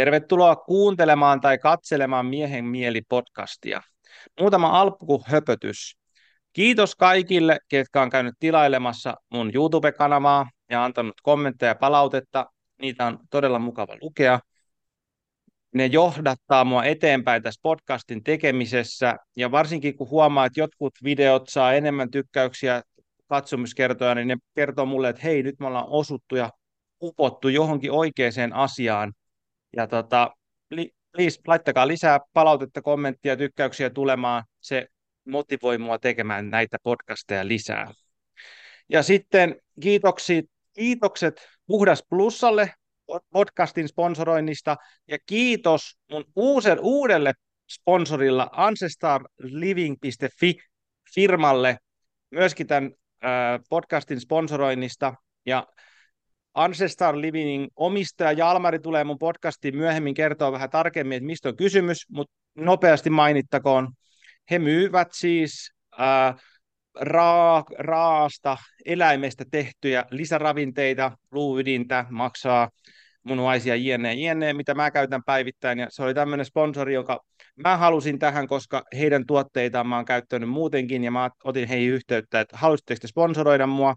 Tervetuloa kuuntelemaan tai katselemaan Miehen mieli podcastia. Muutama alkuhöpötys. Kiitos kaikille, ketkä on käynyt tilailemassa mun YouTube-kanavaa ja antanut kommentteja ja palautetta. Niitä on todella mukava lukea. Ne johdattaa mua eteenpäin tässä podcastin tekemisessä ja varsinkin kun huomaa, että jotkut videot saa enemmän tykkäyksiä katsomuskertoja, niin ne kertoo mulle, että hei, nyt me ollaan osuttu ja upottu johonkin oikeaan asiaan. Ja tota, please, laittakaa lisää palautetta, kommenttia, tykkäyksiä tulemaan. Se motivoi mua tekemään näitä podcasteja lisää. Ja sitten kiitokset, kiitokset Puhdas Plussalle podcastin sponsoroinnista ja kiitos mun uusen, uudelle sponsorilla ancestarliving.fi firmalle myöskin tämän podcastin sponsoroinnista ja Ancestar Livingin omistaja Jalmari tulee mun podcastiin myöhemmin kertoa vähän tarkemmin, että mistä on kysymys, mutta nopeasti mainittakoon. He myyvät siis ää, raa, raasta eläimestä tehtyjä lisäravinteita, luuydintä, maksaa munuaisia jne, jne, mitä mä käytän päivittäin, ja se oli tämmöinen sponsori, joka mä halusin tähän, koska heidän tuotteitaan mä oon käyttänyt muutenkin, ja mä otin heihin yhteyttä, että haluaisitteko te sponsoroida mua,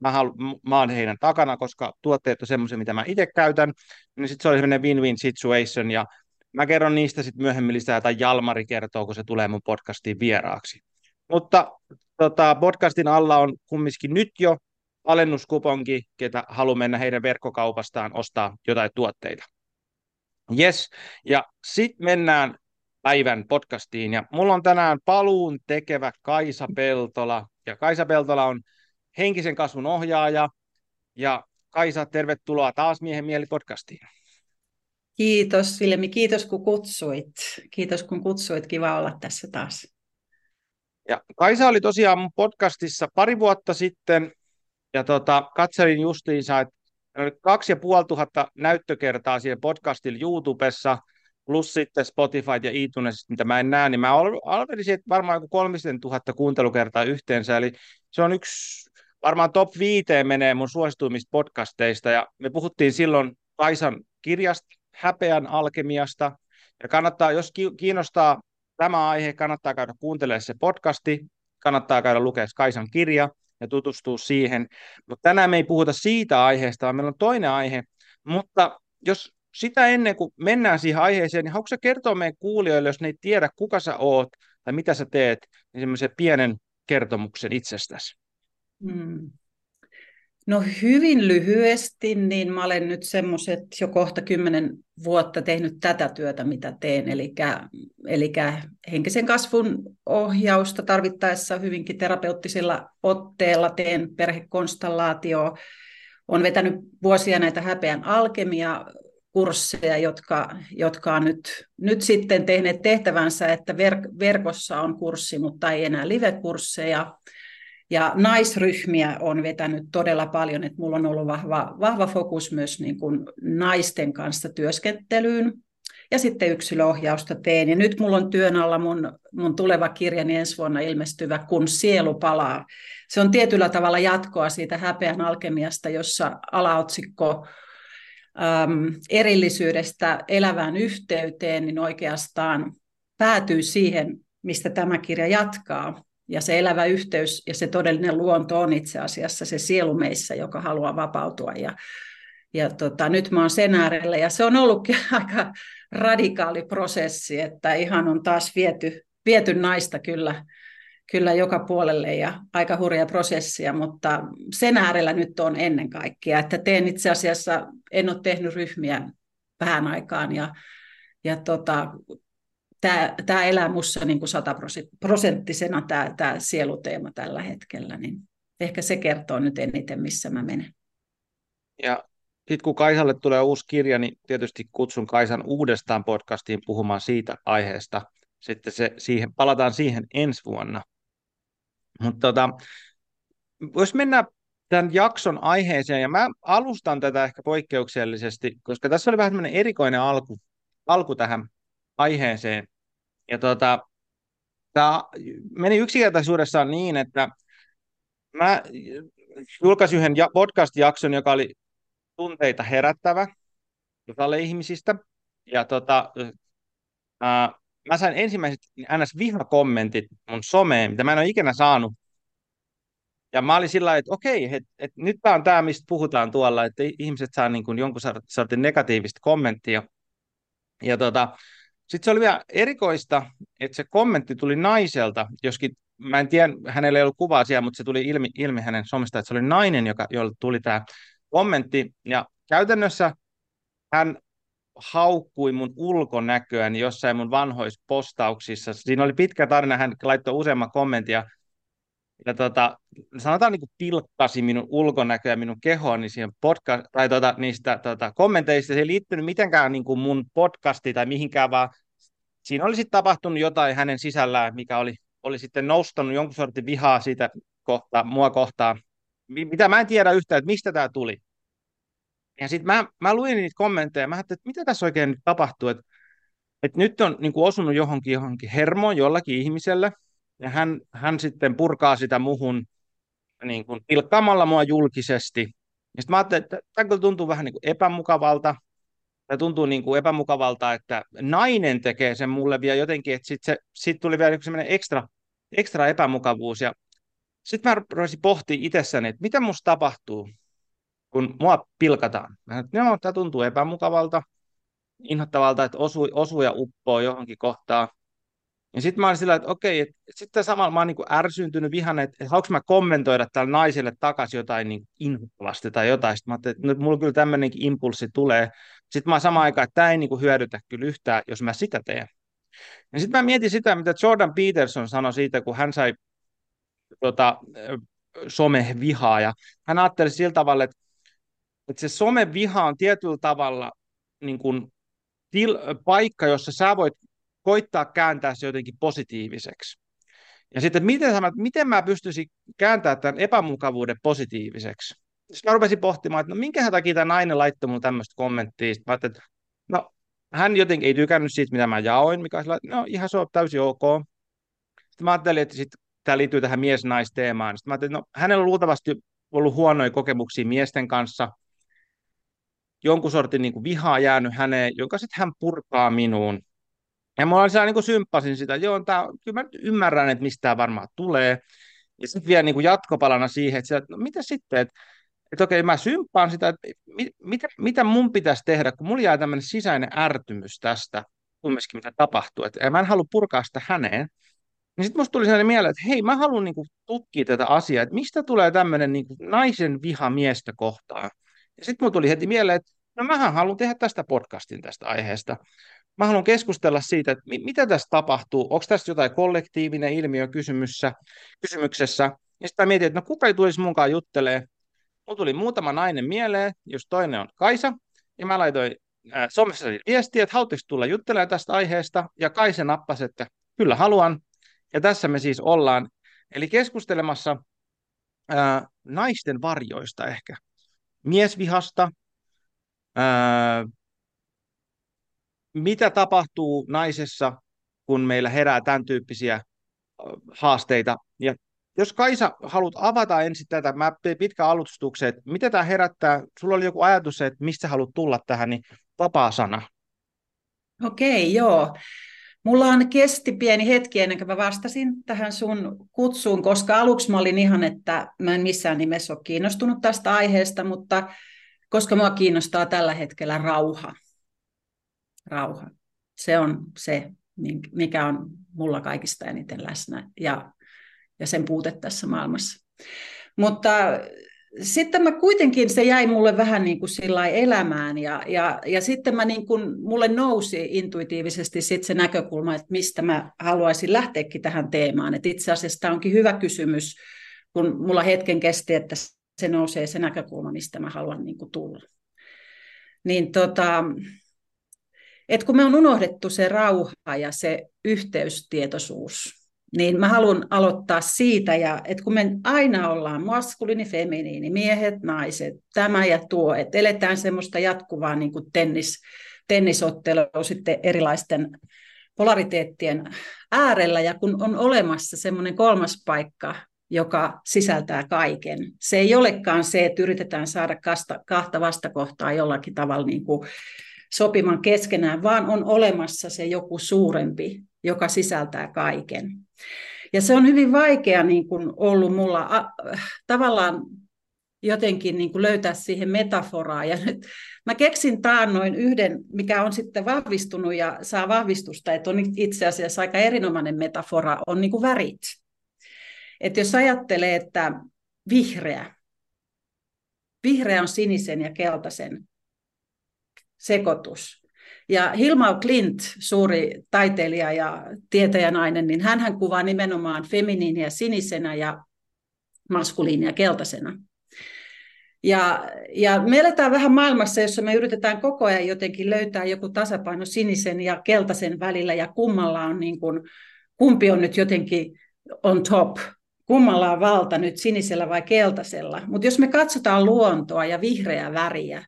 mä, halu, mä oon heidän takana, koska tuotteet on semmoisia, mitä mä itse käytän, niin sitten se oli semmoinen win-win situation, ja mä kerron niistä sitten myöhemmin lisää, tai Jalmari kertoo, kun se tulee mun podcastiin vieraaksi. Mutta tota, podcastin alla on kumminkin nyt jo alennuskuponki, ketä haluaa mennä heidän verkkokaupastaan ostaa jotain tuotteita. Yes, ja sitten mennään päivän podcastiin, ja mulla on tänään paluun tekevä Kaisa Peltola, ja Kaisa Peltola on henkisen kasvun ohjaaja, ja Kaisa, tervetuloa taas Miehen mieli podcastiin. Kiitos Vilmi, kiitos kun kutsuit. Kiitos kun kutsuit, kiva olla tässä taas. Ja Kaisa oli tosiaan mun podcastissa pari vuotta sitten, ja tota, katselin justiinsa, että oli kaksi ja puoli tuhatta näyttökertaa siihen podcastilla YouTubessa, plus sitten Spotify ja iTunes, mitä mä en näe, niin mä arvelisin, että varmaan joku kolmisen tuhatta kuuntelukertaa yhteensä, eli se on yksi, varmaan top viiteen menee mun suosituimmista podcasteista, ja me puhuttiin silloin Kaisan kirjasta, Häpeän alkemiasta, ja kannattaa, jos kiinnostaa tämä aihe, kannattaa käydä kuuntelemaan se podcasti, kannattaa käydä lukea Kaisan kirja, ja tutustua siihen. Mutta tänään me ei puhuta siitä aiheesta, vaan meillä on toinen aihe. Mutta jos sitä ennen kuin mennään siihen aiheeseen, niin haluatko kertoa meidän kuulijoille, jos ne ei tiedä, kuka sä oot tai mitä sä teet, niin semmoisen pienen kertomuksen itsestäsi? Hmm. No hyvin lyhyesti, niin mä olen nyt semmoiset jo kohta kymmenen vuotta tehnyt tätä työtä, mitä teen, eli, eli henkisen kasvun ohjausta tarvittaessa hyvinkin terapeuttisella otteella teen perhekonstellaatio. Olen vetänyt vuosia näitä häpeän alkemia kursseja, jotka, jotka on nyt, nyt sitten tehneet tehtävänsä, että verk, verkossa on kurssi, mutta ei enää live-kursseja. Ja naisryhmiä on vetänyt todella paljon, että mulla on ollut vahva, vahva fokus myös niin kuin naisten kanssa työskentelyyn. Ja sitten yksilöohjausta teen. Ja nyt mulla on työn alla mun, mun tuleva kirjani ensi vuonna ilmestyvä Kun sielu palaa. Se on tietyllä tavalla jatkoa siitä häpeän alkemiasta, jossa alaotsikko äm, erillisyydestä elävään yhteyteen, niin oikeastaan päätyy siihen, mistä tämä kirja jatkaa. Ja se elävä yhteys ja se todellinen luonto on itse asiassa se sielu meissä, joka haluaa vapautua. Ja, ja tota, nyt mä oon sen äärellä ja se on ollutkin aika radikaali prosessi, että ihan on taas viety, viety naista kyllä, kyllä joka puolelle ja aika hurja prosessia, mutta sen äärellä nyt on ennen kaikkea, että teen itse asiassa, en ole tehnyt ryhmiä vähän aikaan ja, ja tota, tämä, tämä elää minussa niin kuin sataprosenttisena tämä, tämä sieluteema tällä hetkellä, niin ehkä se kertoo nyt eniten, missä mä menen. Ja sitten kun Kaisalle tulee uusi kirja, niin tietysti kutsun Kaisan uudestaan podcastiin puhumaan siitä aiheesta. Sitten se, siihen, palataan siihen ensi vuonna. Mutta tota, jos mennään tämän jakson aiheeseen, ja mä alustan tätä ehkä poikkeuksellisesti, koska tässä oli vähän erikoinen alku, alku tähän aiheeseen. Ja tota, tämä meni yksinkertaisuudessaan niin, että mä julkaisin yhden podcast-jakson, joka oli tunteita herättävä osalle ihmisistä. ja tota, ää, mä sain ensimmäiset ns. vihakommentit mun someen, mitä mä en ole ikinä saanut. Ja mä olin sillä että okei, et, et nyt tämä on tämä, mistä puhutaan tuolla, että ihmiset saa niin kuin jonkun sortin negatiivista kommenttia. Ja tota, sitten se oli vielä erikoista, että se kommentti tuli naiselta, joskin mä en tiedä, hänellä ei ollut kuvaa siellä, mutta se tuli ilmi, ilmi hänen somesta, että se oli nainen, joka, jolle tuli tämä kommentti. Ja käytännössä hän haukkui mun ulkonäköäni jossain mun vanhoissa postauksissa. Siinä oli pitkä tarina, hän laittoi useamman kommentin ja, ja tota, sanotaan niin kuin pilkkasi minun ulkonäköä minun kehoani siihen podcast, tai tota, niistä tota, kommenteista. Se ei liittynyt mitenkään niin kuin mun podcastiin tai mihinkään, vaan siinä oli sitten tapahtunut jotain hänen sisällään, mikä oli, oli sitten noustanut jonkun sortin vihaa siitä kohta, mua kohtaan, mitä mä en tiedä yhtään, että mistä tämä tuli. Ja sitten mä, mä luin niitä kommentteja, mä ajattelin, että mitä tässä oikein nyt tapahtuu, että, että nyt on niin kuin osunut johonkin, johonkin hermoon jollakin ihmiselle, ja hän, hän sitten purkaa sitä muhun niin kuin pilkkaamalla mua julkisesti. Ja sitten mä ajattelin, että tämä kyllä tuntuu vähän niin kuin epämukavalta, Tämä tuntuu niin kuin epämukavalta, että nainen tekee sen mulle vielä jotenkin, että sitten sit tuli vielä sellainen ekstra, ekstra epämukavuus. Ja sitten mä rupesin pohtimaan itsessäni, että mitä musta tapahtuu, kun mua pilkataan. Mä no, tämä tuntuu epämukavalta, inhottavalta, että osuu, osuu ja uppoo johonkin kohtaan. Ja sitten mä olin sillä, että okei, että sitten samalla mä oon niin ärsyntynyt vihanen, että, että haluanko mä kommentoida tällä naiselle takaisin jotain niin inhottavasti tai jotain. Sitten mä ajattelin, että nyt mulla kyllä tämmöinenkin impulssi tulee. Sitten mä oon samaan aikaan, että tämä ei niin hyödytä kyllä yhtään, jos mä sitä teen. Ja sitten mä mietin sitä, mitä Jordan Peterson sanoi siitä, kun hän sai tota, somevihaa. Ja hän ajatteli sillä tavalla, että, että se someviha on tietyllä tavalla niin kuin til, paikka, jossa sä voit koittaa kääntää se jotenkin positiiviseksi. Ja sitten, miten, miten mä pystyisin kääntämään tämän epämukavuuden positiiviseksi? Sitten mä rupesin pohtimaan, että no minkä takia tämä nainen laittoi mulle tämmöistä kommenttia. Sitten mä että no, hän jotenkin ei tykännyt siitä, mitä mä jaoin, mikä oli, no ihan se on täysin ok. Sitten mä ajattelin, että sit, tämä liittyy tähän mies-naisteemaan. Sitten mä ajattelin, että no, hänellä on luultavasti ollut huonoja kokemuksia miesten kanssa, jonkun sortin niin kuin vihaa jäänyt häneen, jonka sitten hän purkaa minuun. Ja mulla oli niin symppasin sitä, joo, tää, kyllä mä ymmärrän, että mistä tämä varmaan tulee. Ja sitten vielä niin kuin jatkopalana siihen, että, että no, mitä sitten, että, että okei, mä symppaan sitä, että mit, mitä, mitä mun pitäisi tehdä, kun mulla jää tämmöinen sisäinen ärtymys tästä, kumminkin mitä tapahtuu, että mä en halua purkaa sitä häneen. Niin sitten musta tuli sellainen mieleen, että hei, mä haluan niin tutkia tätä asiaa, että mistä tulee tämmöinen niin naisen viha miestä kohtaan. Ja sitten mulla tuli heti mieleen, että no mähän haluan tehdä tästä podcastin tästä aiheesta. Mä haluan keskustella siitä, että mitä tässä tapahtuu, onko tässä jotain kollektiivinen ilmiö kysymyssä, kysymyksessä, ja sitten mä mietin, että no kuka ei tulisi mukaan juttelee. Mulla tuli muutama nainen mieleen, jos toinen on Kaisa, ja mä laitoin äh, somessa viestiä, että haluatteko tulla juttelemaan tästä aiheesta, ja Kaisa nappasi, että kyllä haluan, ja tässä me siis ollaan, eli keskustelemassa äh, naisten varjoista ehkä, miesvihasta, äh, mitä tapahtuu naisessa, kun meillä herää tämän tyyppisiä haasteita. Ja jos Kaisa haluat avata ensin tätä, mä pitkä alustuksen, että mitä tämä herättää, sulla oli joku ajatus, että mistä haluat tulla tähän, niin vapaa sana. Okei, joo. Mulla on kesti pieni hetki ennen kuin mä vastasin tähän sun kutsuun, koska aluksi mä olin ihan, että mä en missään nimessä ole kiinnostunut tästä aiheesta, mutta koska mua kiinnostaa tällä hetkellä rauha rauha. Se on se, mikä on mulla kaikista eniten läsnä ja, ja sen puute tässä maailmassa. Mutta sitten mä kuitenkin, se jäi mulle vähän niin kuin sillä elämään ja, ja, ja sitten mä niin kuin, mulle nousi intuitiivisesti sit se näkökulma, että mistä mä haluaisin lähteäkin tähän teemaan. Et itse asiassa tämä onkin hyvä kysymys, kun mulla hetken kesti, että se nousee se näkökulma, mistä mä haluan niin kuin tulla. Niin tota, että kun me on unohdettu se rauha ja se yhteystietoisuus, niin mä haluan aloittaa siitä, ja että kun me aina ollaan maskuliini, feminiini, miehet, naiset, tämä ja tuo, että eletään semmoista jatkuvaa niin kuin tennis, tennisottelua sitten erilaisten polariteettien äärellä, ja kun on olemassa semmoinen kolmas paikka, joka sisältää kaiken. Se ei olekaan se, että yritetään saada kahta vastakohtaa jollakin tavalla niin kuin sopimaan keskenään, vaan on olemassa se joku suurempi, joka sisältää kaiken. Ja se on hyvin vaikea niin kuin ollut mulla a, tavallaan jotenkin niin kuin löytää siihen metaforaa. Ja nyt mä keksin taannoin yhden, mikä on sitten vahvistunut ja saa vahvistusta, että on itse asiassa aika erinomainen metafora, on niin kuin värit. Että jos ajattelee, että vihreä, vihreä on sinisen ja keltaisen sekoitus. Ja Hilma Klint, suuri taiteilija ja tietäjänainen, niin hän kuvaa nimenomaan feminiiniä sinisenä ja maskuliinia keltaisena. Ja, ja me eletään vähän maailmassa, jossa me yritetään koko ajan jotenkin löytää joku tasapaino sinisen ja keltaisen välillä, ja kummalla on niin kuin, kumpi on nyt jotenkin on top, kummalla on valta nyt sinisellä vai keltaisella. Mutta jos me katsotaan luontoa ja vihreää väriä,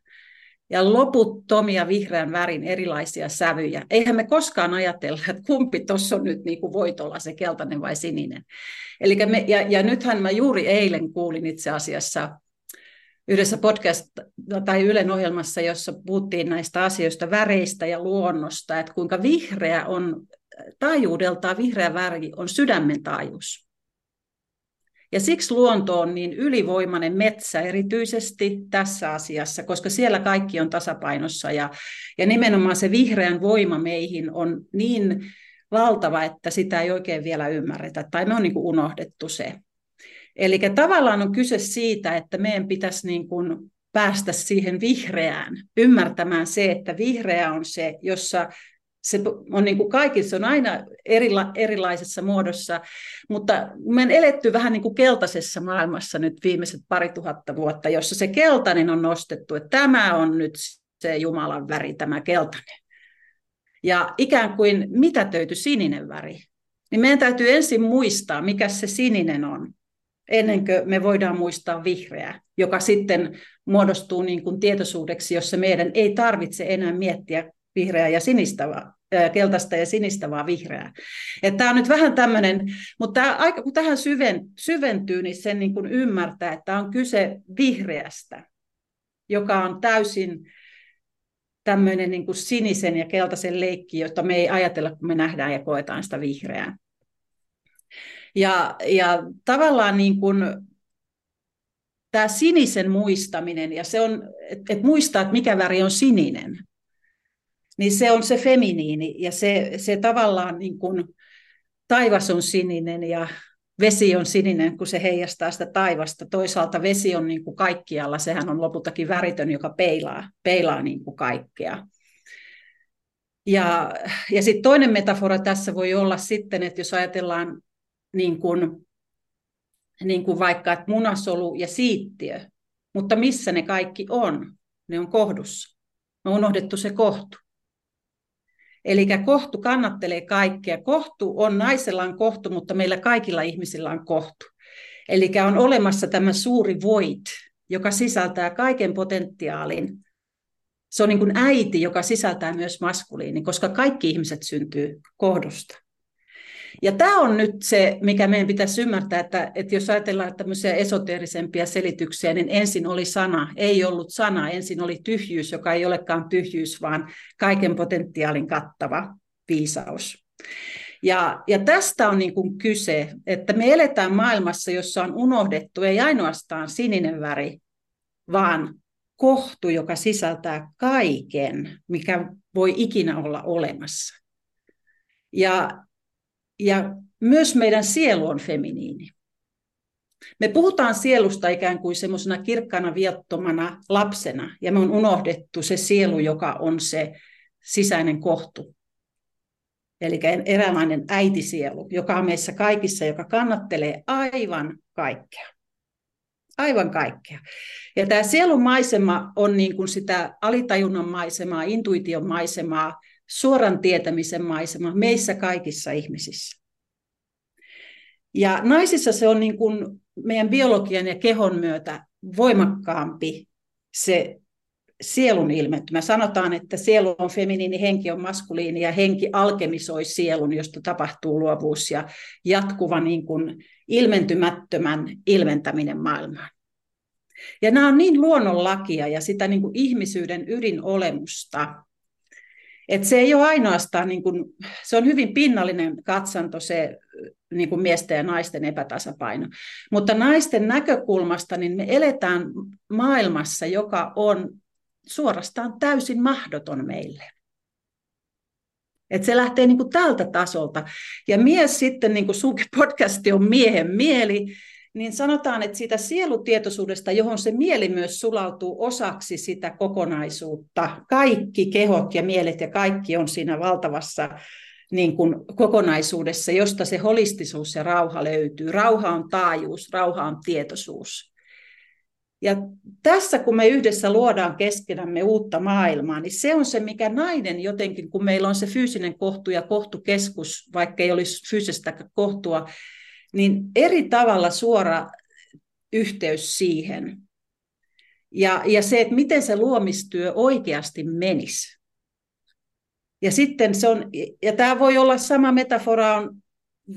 ja loputtomia vihreän värin erilaisia sävyjä. Eihän me koskaan ajatella, että kumpi tuossa on nyt niin kuin voitolla, se keltainen vai sininen. Eli me, ja, ja nythän mä juuri eilen kuulin itse asiassa yhdessä podcast- tai Ylen ohjelmassa, jossa puhuttiin näistä asioista, väreistä ja luonnosta, että kuinka vihreä on, taajuudeltaan vihreä väri on sydämen taajuus. Ja siksi luonto on niin ylivoimainen metsä erityisesti tässä asiassa, koska siellä kaikki on tasapainossa ja, ja nimenomaan se vihreän voima meihin on niin valtava, että sitä ei oikein vielä ymmärretä tai me on niin kuin unohdettu se. Eli tavallaan on kyse siitä, että meidän pitäisi niin kuin päästä siihen vihreään, ymmärtämään se, että vihreä on se, jossa se on niin kuin kaikissa, se on aina erila, erilaisessa muodossa, mutta me on eletty vähän niin kuin keltaisessa maailmassa nyt viimeiset pari tuhatta vuotta, jossa se keltainen on nostettu, että tämä on nyt se Jumalan väri, tämä keltainen. Ja ikään kuin mitä töyty sininen väri. Niin meidän täytyy ensin muistaa, mikä se sininen on, ennen kuin me voidaan muistaa vihreää, joka sitten muodostuu niin kuin tietoisuudeksi, jossa meidän ei tarvitse enää miettiä vihreää ja sinistä, vaan, keltaista ja sinistä, vaan vihreää. Tämä on nyt vähän tämmöinen, mutta aika, kun tähän syven, syventyy, niin sen niin kuin ymmärtää, että on kyse vihreästä, joka on täysin tämmöinen niin kuin sinisen ja keltaisen leikki, jota me ei ajatella, kun me nähdään ja koetaan sitä vihreää. Ja, ja tavallaan niin kuin tämä sinisen muistaminen, ja se on, että et muistaa, että mikä väri on sininen, niin se on se feminiini ja se, se tavallaan niin kuin taivas on sininen ja vesi on sininen, kun se heijastaa sitä taivasta. Toisaalta vesi on niin kuin kaikkialla, sehän on lopultakin väritön, joka peilaa, peilaa niin kuin kaikkea. Ja, ja sitten toinen metafora tässä voi olla sitten, että jos ajatellaan niin kuin, niin kuin vaikka että munasolu ja siittiö, mutta missä ne kaikki on? Ne on kohdussa. Me on unohdettu se kohtu. Eli kohtu kannattelee kaikkea. Kohtu on, naisella on kohtu, mutta meillä kaikilla ihmisillä on kohtu. Eli on olemassa tämä suuri voit, joka sisältää kaiken potentiaalin. Se on niin kuin äiti, joka sisältää myös maskuliini, koska kaikki ihmiset syntyy kohdusta. Ja tämä on nyt se, mikä meidän pitäisi ymmärtää, että, että jos ajatellaan tämmöisiä esoteerisempia selityksiä, niin ensin oli sana, ei ollut sana, ensin oli tyhjyys, joka ei olekaan tyhjyys, vaan kaiken potentiaalin kattava viisaus. Ja, ja tästä on niin kuin kyse, että me eletään maailmassa, jossa on unohdettu ei ainoastaan sininen väri, vaan kohtu, joka sisältää kaiken, mikä voi ikinä olla olemassa. Ja ja myös meidän sielu on feminiini. Me puhutaan sielusta ikään kuin semmoisena kirkkana viattomana lapsena, ja me on unohdettu se sielu, joka on se sisäinen kohtu. Eli eräänlainen äitisielu, joka on meissä kaikissa, joka kannattelee aivan kaikkea. Aivan kaikkea. Ja tämä sielun maisema on niin kuin sitä alitajunnan maisemaa, intuition maisemaa, suoran tietämisen maisema meissä kaikissa ihmisissä. Ja naisissa se on niin kuin meidän biologian ja kehon myötä voimakkaampi se sielun ilmentymä. Sanotaan, että sielu on feminiini, henki on maskuliini ja henki alkemisoi sielun, josta tapahtuu luovuus ja jatkuva niin kuin ilmentymättömän ilmentäminen maailmaan. Ja nämä on niin luonnonlakia ja sitä niin kuin ihmisyyden ydinolemusta, Et se ei ole ainoastaan, niin kuin, se on hyvin pinnallinen katsanto se niin kuin miesten ja naisten epätasapaino. Mutta naisten näkökulmasta niin me eletään maailmassa, joka on suorastaan täysin mahdoton meille. Et se lähtee niin kuin tältä tasolta. Ja mies sitten, niin kuin podcasti on miehen mieli, niin sanotaan, että siitä sielutietoisuudesta, johon se mieli myös sulautuu osaksi sitä kokonaisuutta, kaikki kehot ja mielet ja kaikki on siinä valtavassa niin kuin kokonaisuudessa, josta se holistisuus ja rauha löytyy. Rauha on taajuus, rauha on tietoisuus. Ja tässä kun me yhdessä luodaan keskenämme uutta maailmaa, niin se on se, mikä nainen jotenkin, kun meillä on se fyysinen kohtu ja kohtukeskus, vaikka ei olisi fyysistä kohtua, niin eri tavalla suora yhteys siihen. Ja, ja se, että miten se luomistyö oikeasti menisi. Ja sitten se on, ja tämä voi olla sama metafora on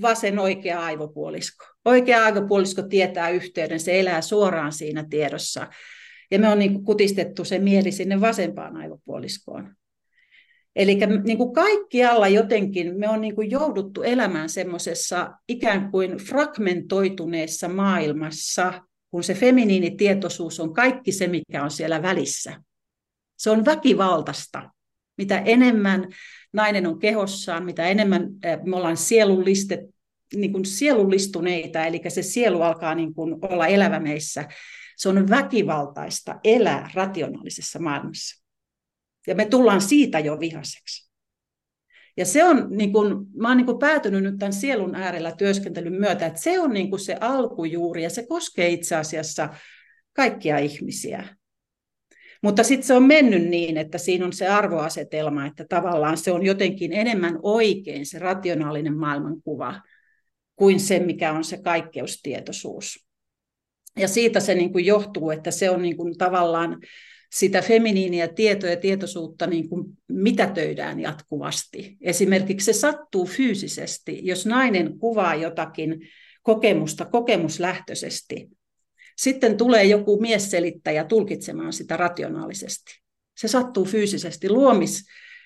vasen oikea aivopuolisko. Oikea aivopuolisko tietää yhteyden, se elää suoraan siinä tiedossa. Ja me on niin kutistettu se mieli sinne vasempaan aivopuoliskoon. Eli niin kuin kaikkialla jotenkin me on niin kuin jouduttu elämään semmoisessa ikään kuin fragmentoituneessa maailmassa, kun se feminiinitietoisuus on kaikki se, mikä on siellä välissä. Se on väkivaltaista. Mitä enemmän nainen on kehossaan, mitä enemmän me ollaan sielullistet, niin kuin sielullistuneita, eli se sielu alkaa niin kuin olla elävä meissä, se on väkivaltaista elää rationaalisessa maailmassa. Ja me tullaan siitä jo vihaseksi. Ja se on, niin kuin, mä oon niin kuin päätynyt nyt tämän sielun äärellä työskentelyn myötä, että se on niin kuin se alkujuuri ja se koskee itse asiassa kaikkia ihmisiä. Mutta sitten se on mennyt niin, että siinä on se arvoasetelma, että tavallaan se on jotenkin enemmän oikein se rationaalinen maailmankuva kuin se, mikä on se kaikkeustietoisuus. Ja siitä se niin kuin johtuu, että se on niin kuin tavallaan sitä feminiiniä tietoa ja tietoisuutta niin kuin mitätöidään jatkuvasti. Esimerkiksi se sattuu fyysisesti, jos nainen kuvaa jotakin kokemusta kokemuslähtöisesti. Sitten tulee joku miesselittäjä tulkitsemaan sitä rationaalisesti. Se sattuu fyysisesti. Luomis,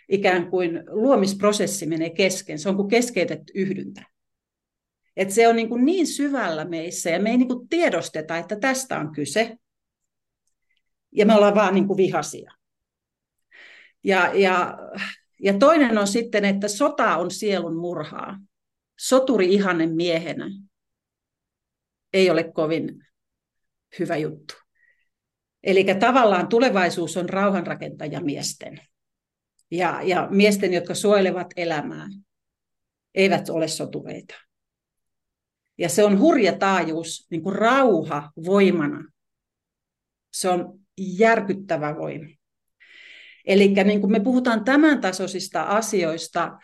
ikään kuin luomisprosessi menee kesken. Se on kuin keskeytetty yhdyntä. Et se on niin, kuin niin syvällä meissä ja me ei niin kuin tiedosteta, että tästä on kyse ja me ollaan vaan niin kuin vihasia. Ja, ja, ja toinen on sitten, että sota on sielun murhaa. Soturi ihanen miehenä ei ole kovin hyvä juttu. Eli tavallaan tulevaisuus on rauhanrakentajamiesten. Ja, ja miesten, jotka suojelevat elämää, eivät ole sotureita. Ja se on hurja taajuus, niin kuin rauha voimana. Se on järkyttävä voima. Eli niin kun me puhutaan tämän tasoisista asioista,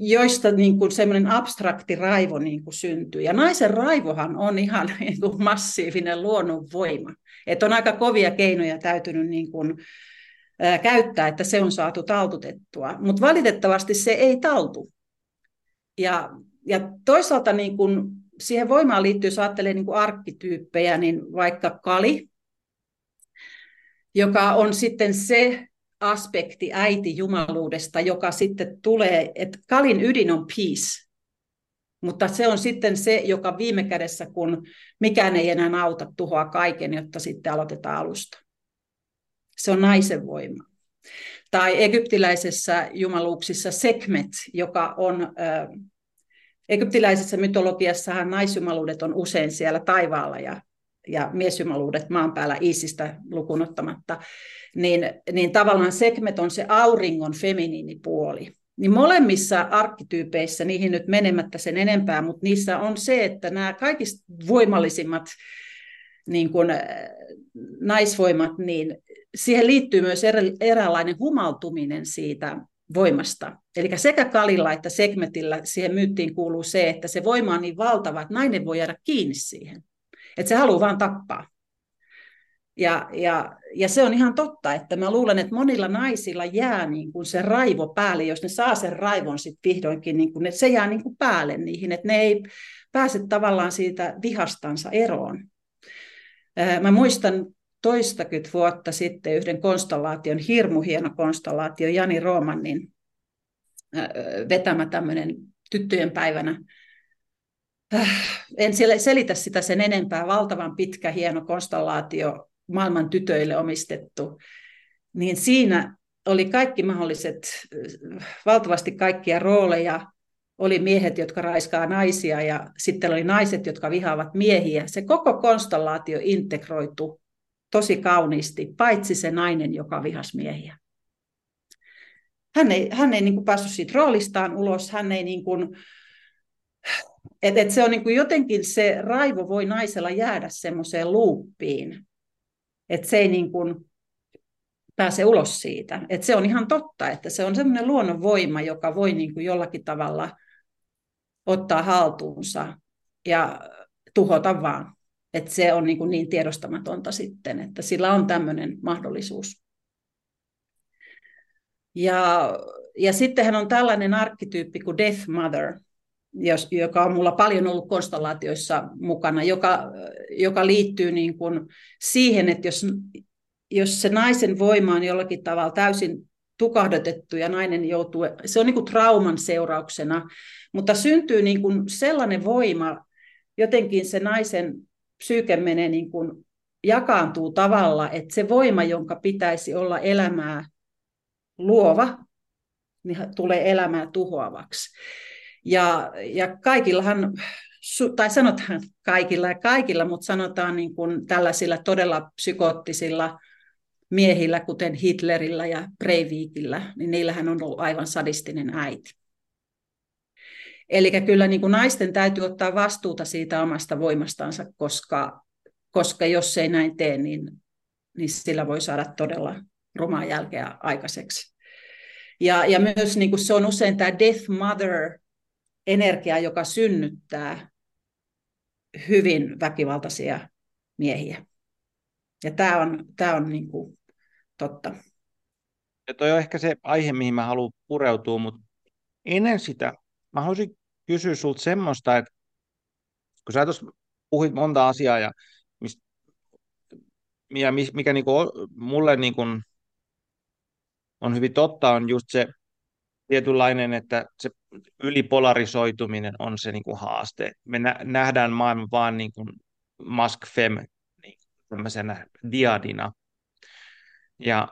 joista niin kuin semmoinen abstrakti raivo niin kuin syntyy. Ja naisen raivohan on ihan niin kuin massiivinen luonnonvoima. Että on aika kovia keinoja täytynyt niin kuin, ää, käyttää, että se on saatu taltutettua. Mutta valitettavasti se ei taltu. Ja, ja toisaalta niin kuin siihen voimaan liittyy, jos ajattelee niin kuin arkkityyppejä, niin vaikka Kali, joka on sitten se aspekti äiti jumaluudesta, joka sitten tulee, että Kalin ydin on peace, mutta se on sitten se, joka viime kädessä, kun mikään ei enää auta, tuhoa kaiken, jotta sitten aloitetaan alusta. Se on naisen voima. Tai egyptiläisessä jumaluuksissa Sekmet, joka on äh, Egyptiläisessä mytologiassahan naisjumaluudet on usein siellä taivaalla ja, ja miesjumaluudet maan päällä Iisistä lukunottamatta, niin, niin tavallaan Sekmet on se auringon feminiinipuoli. Niin molemmissa arkkityypeissä, niihin nyt menemättä sen enempää, mutta niissä on se, että nämä kaikista voimallisimmat niin kuin, äh, naisvoimat, niin siihen liittyy myös eräänlainen humaltuminen siitä voimasta. Eli sekä Kalilla että Segmetillä siihen myyttiin kuuluu se, että se voima on niin valtava, että nainen voi jäädä kiinni siihen. Että se haluaa vaan tappaa. Ja, ja, ja se on ihan totta, että mä luulen, että monilla naisilla jää niin kuin se raivo päälle, jos ne saa sen raivon sitten vihdoinkin, niin kuin, että se jää niin kuin päälle niihin, että ne ei pääse tavallaan siitä vihastansa eroon. Mä muistan toistakymmentä vuotta sitten yhden konstellaation, hirmu hieno konstellaatio, Jani Roomannin vetämä tämmöinen tyttöjen päivänä. Äh, en selitä sitä sen enempää, valtavan pitkä hieno konstellaatio, maailman tytöille omistettu, niin siinä oli kaikki mahdolliset, valtavasti kaikkia rooleja, oli miehet, jotka raiskaa naisia ja sitten oli naiset, jotka vihaavat miehiä. Se koko konstellaatio integroitu tosi kauniisti, paitsi se nainen, joka vihas miehiä. Hän ei, hän ei niin kuin päässyt siitä roolistaan ulos, hän ei niin kuin, et, et se on niin kuin jotenkin se raivo voi naisella jäädä semmoiseen luuppiin, että se ei niin kuin pääse ulos siitä. Et se on ihan totta, että se on semmoinen luonnonvoima, joka voi niin kuin jollakin tavalla ottaa haltuunsa ja tuhota vaan. Että se on niin, kuin niin tiedostamatonta sitten, että sillä on tämmöinen mahdollisuus. Ja, ja sittenhän on tällainen arkkityyppi kuin Death Mother, jos, joka on mulla paljon ollut konstellaatioissa mukana, joka, joka liittyy niin kuin siihen, että jos, jos se naisen voima on jollakin tavalla täysin tukahdotettu ja nainen joutuu, se on niin kuin trauman seurauksena, mutta syntyy niin kuin sellainen voima, jotenkin se naisen psyyke menee niin kuin jakaantuu tavalla, että se voima, jonka pitäisi olla elämää luova, niin tulee elämää tuhoavaksi. Ja, ja kaikillahan, tai sanotaan kaikilla ja kaikilla, mutta sanotaan niin kuin tällaisilla todella psykoottisilla miehillä, kuten Hitlerillä ja Breivikillä, niin niillähän on ollut aivan sadistinen äiti. Eli kyllä niin kuin naisten täytyy ottaa vastuuta siitä omasta voimastansa, koska, koska jos ei näin tee, niin, niin sillä voi saada todella rumaa jälkeä aikaiseksi. Ja, ja myös niin kuin se on usein tämä death mother energia, joka synnyttää hyvin väkivaltaisia miehiä. Ja tämä on, tämä on niin kuin totta. Ja toi on ehkä se aihe, mihin mä haluan pureutua, mutta ennen sitä mä haluaisin kysyä sulta semmoista, että kun sä tuossa puhuit monta asiaa ja, mist, ja mikä niinku, mulle niinku on hyvin totta, on just se tietynlainen, että se ylipolarisoituminen on se niinku haaste. Me nähdään maailma vaan niinku mask fem niin tämmöisenä diadina. Ja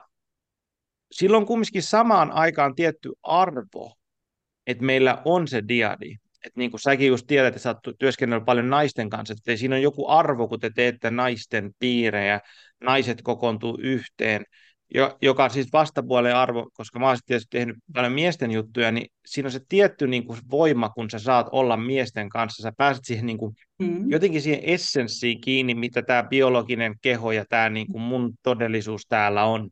silloin kumminkin samaan aikaan tietty arvo, että meillä on se diadi. Että niin kuin säkin just tiedät, että sä oot työskennellyt paljon naisten kanssa, että siinä on joku arvo, kun te teette naisten piirejä, naiset kokoontuu yhteen, joka on siis vastapuolen arvo, koska mä oon tietysti tehnyt paljon miesten juttuja, niin siinä on se tietty niin kuin voima, kun sä saat olla miesten kanssa, sä pääset siihen niin kuin, mm. jotenkin siihen essenssiin kiinni, mitä tämä biologinen keho ja tämä niin kuin mun todellisuus täällä on.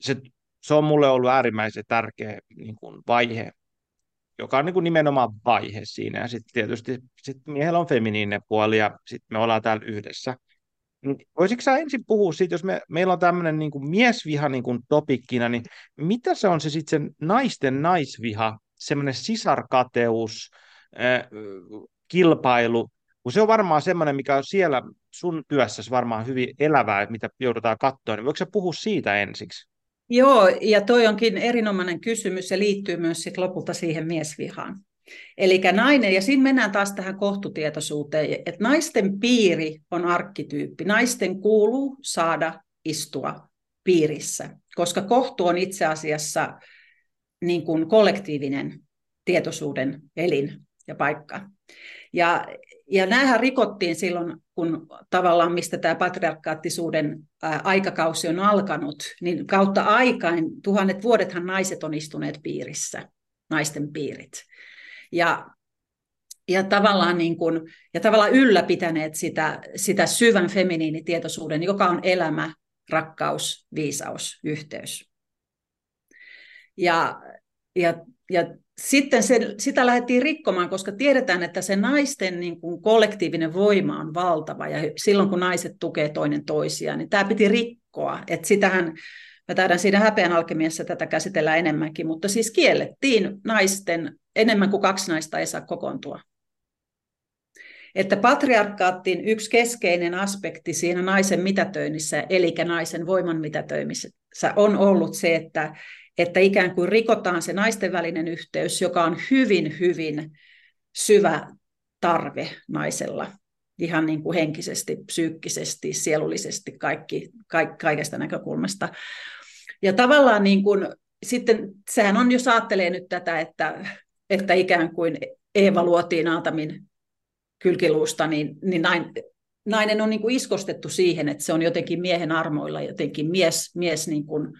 Se, se on mulle ollut äärimmäisen tärkeä niin kuin vaihe, joka on niin kuin nimenomaan vaihe siinä. Ja sitten tietysti sit miehellä on feminiininen puoli ja sitten me ollaan täällä yhdessä. Niin voisitko sä ensin puhua siitä, jos me, meillä on tämmöinen niin miesviha niin kuin topikkina, niin mitä se on se sitten se naisten naisviha, semmoinen sisarkateus, äh, kilpailu, kun se on varmaan semmoinen, mikä on siellä sun työssäsi varmaan hyvin elävää, mitä joudutaan katsoa, niin voiko sä puhua siitä ensiksi? Joo, ja toi onkin erinomainen kysymys ja liittyy myös sit lopulta siihen miesvihaan. Eli nainen, ja siinä mennään taas tähän kohtutietoisuuteen, että naisten piiri on arkkityyppi. Naisten kuuluu saada istua piirissä, koska kohtu on itse asiassa niin kuin kollektiivinen tietoisuuden elin ja paikka. Ja, ja näähän rikottiin silloin, kun tavallaan mistä tämä patriarkaattisuuden aikakausi on alkanut, niin kautta aikain, tuhannet vuodethan naiset on istuneet piirissä, naisten piirit. Ja, ja, tavallaan niin kuin, ja tavallaan ylläpitäneet sitä, sitä syvän feminiinitietoisuuden, joka on elämä, rakkaus, viisaus, yhteys. Ja, ja, ja sitten se, sitä lähdettiin rikkomaan, koska tiedetään, että se naisten niin kuin kollektiivinen voima on valtava, ja silloin kun naiset tukee toinen toisiaan, niin tämä piti rikkoa. Että sitähän, mä taidan siinä häpeän alkemiassa tätä käsitellä enemmänkin, mutta siis kiellettiin naisten, enemmän kuin kaksi naista ei saa kokoontua. että patriarkaattiin yksi keskeinen aspekti siinä naisen mitätöinnissä, eli naisen voiman mitätöimisessä, on ollut se, että, että ikään kuin rikotaan se naisten välinen yhteys, joka on hyvin, hyvin syvä tarve naisella, ihan niin kuin henkisesti, psyykkisesti, sielullisesti, kaikki, ka- kaikesta näkökulmasta. Ja tavallaan niin kuin, sitten, sehän on, jos ajattelee nyt tätä, että, että ikään kuin Eeva luotiin Aatamin kylkiluusta, niin, niin näin, nainen on niin kuin iskostettu siihen, että se on jotenkin miehen armoilla, jotenkin mies, mies niin kuin,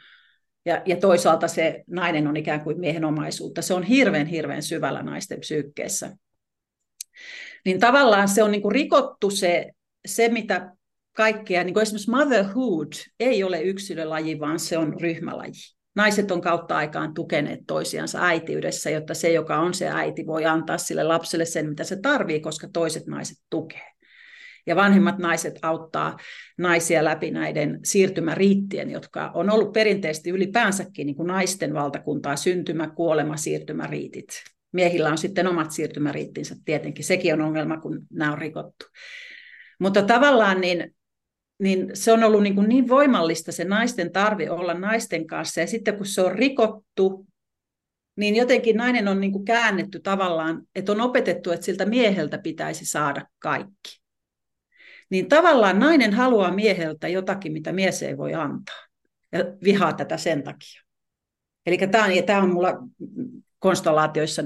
ja, ja toisaalta se nainen on ikään kuin miehen omaisuutta. Se on hirveän, hirveän syvällä naisten psyykkeessä. Niin tavallaan se on niin kuin rikottu se, se, mitä kaikkea, niin kuin esimerkiksi motherhood ei ole yksilölaji, vaan se on ryhmälaji. Naiset on kautta aikaan tukeneet toisiansa äitiydessä, jotta se, joka on se äiti, voi antaa sille lapselle sen, mitä se tarvii, koska toiset naiset tukee. Ja vanhemmat naiset auttaa naisia läpi näiden siirtymäriittien, jotka on ollut perinteisesti ylipäänsäkin niin kuin naisten valtakuntaa, syntymä, kuolema, siirtymäriitit. Miehillä on sitten omat siirtymäriittinsä tietenkin, sekin on ongelma, kun nämä on rikottu. Mutta tavallaan niin niin se on ollut niin, kuin niin voimallista se naisten tarve olla naisten kanssa. Ja sitten kun se on rikottu, niin jotenkin nainen on niin kuin käännetty tavallaan, että on opetettu, että siltä mieheltä pitäisi saada kaikki. Niin tavallaan nainen haluaa mieheltä jotakin, mitä mies ei voi antaa. Ja vihaa tätä sen takia. Eli tämä on, tämä on mulla konstellaatioissa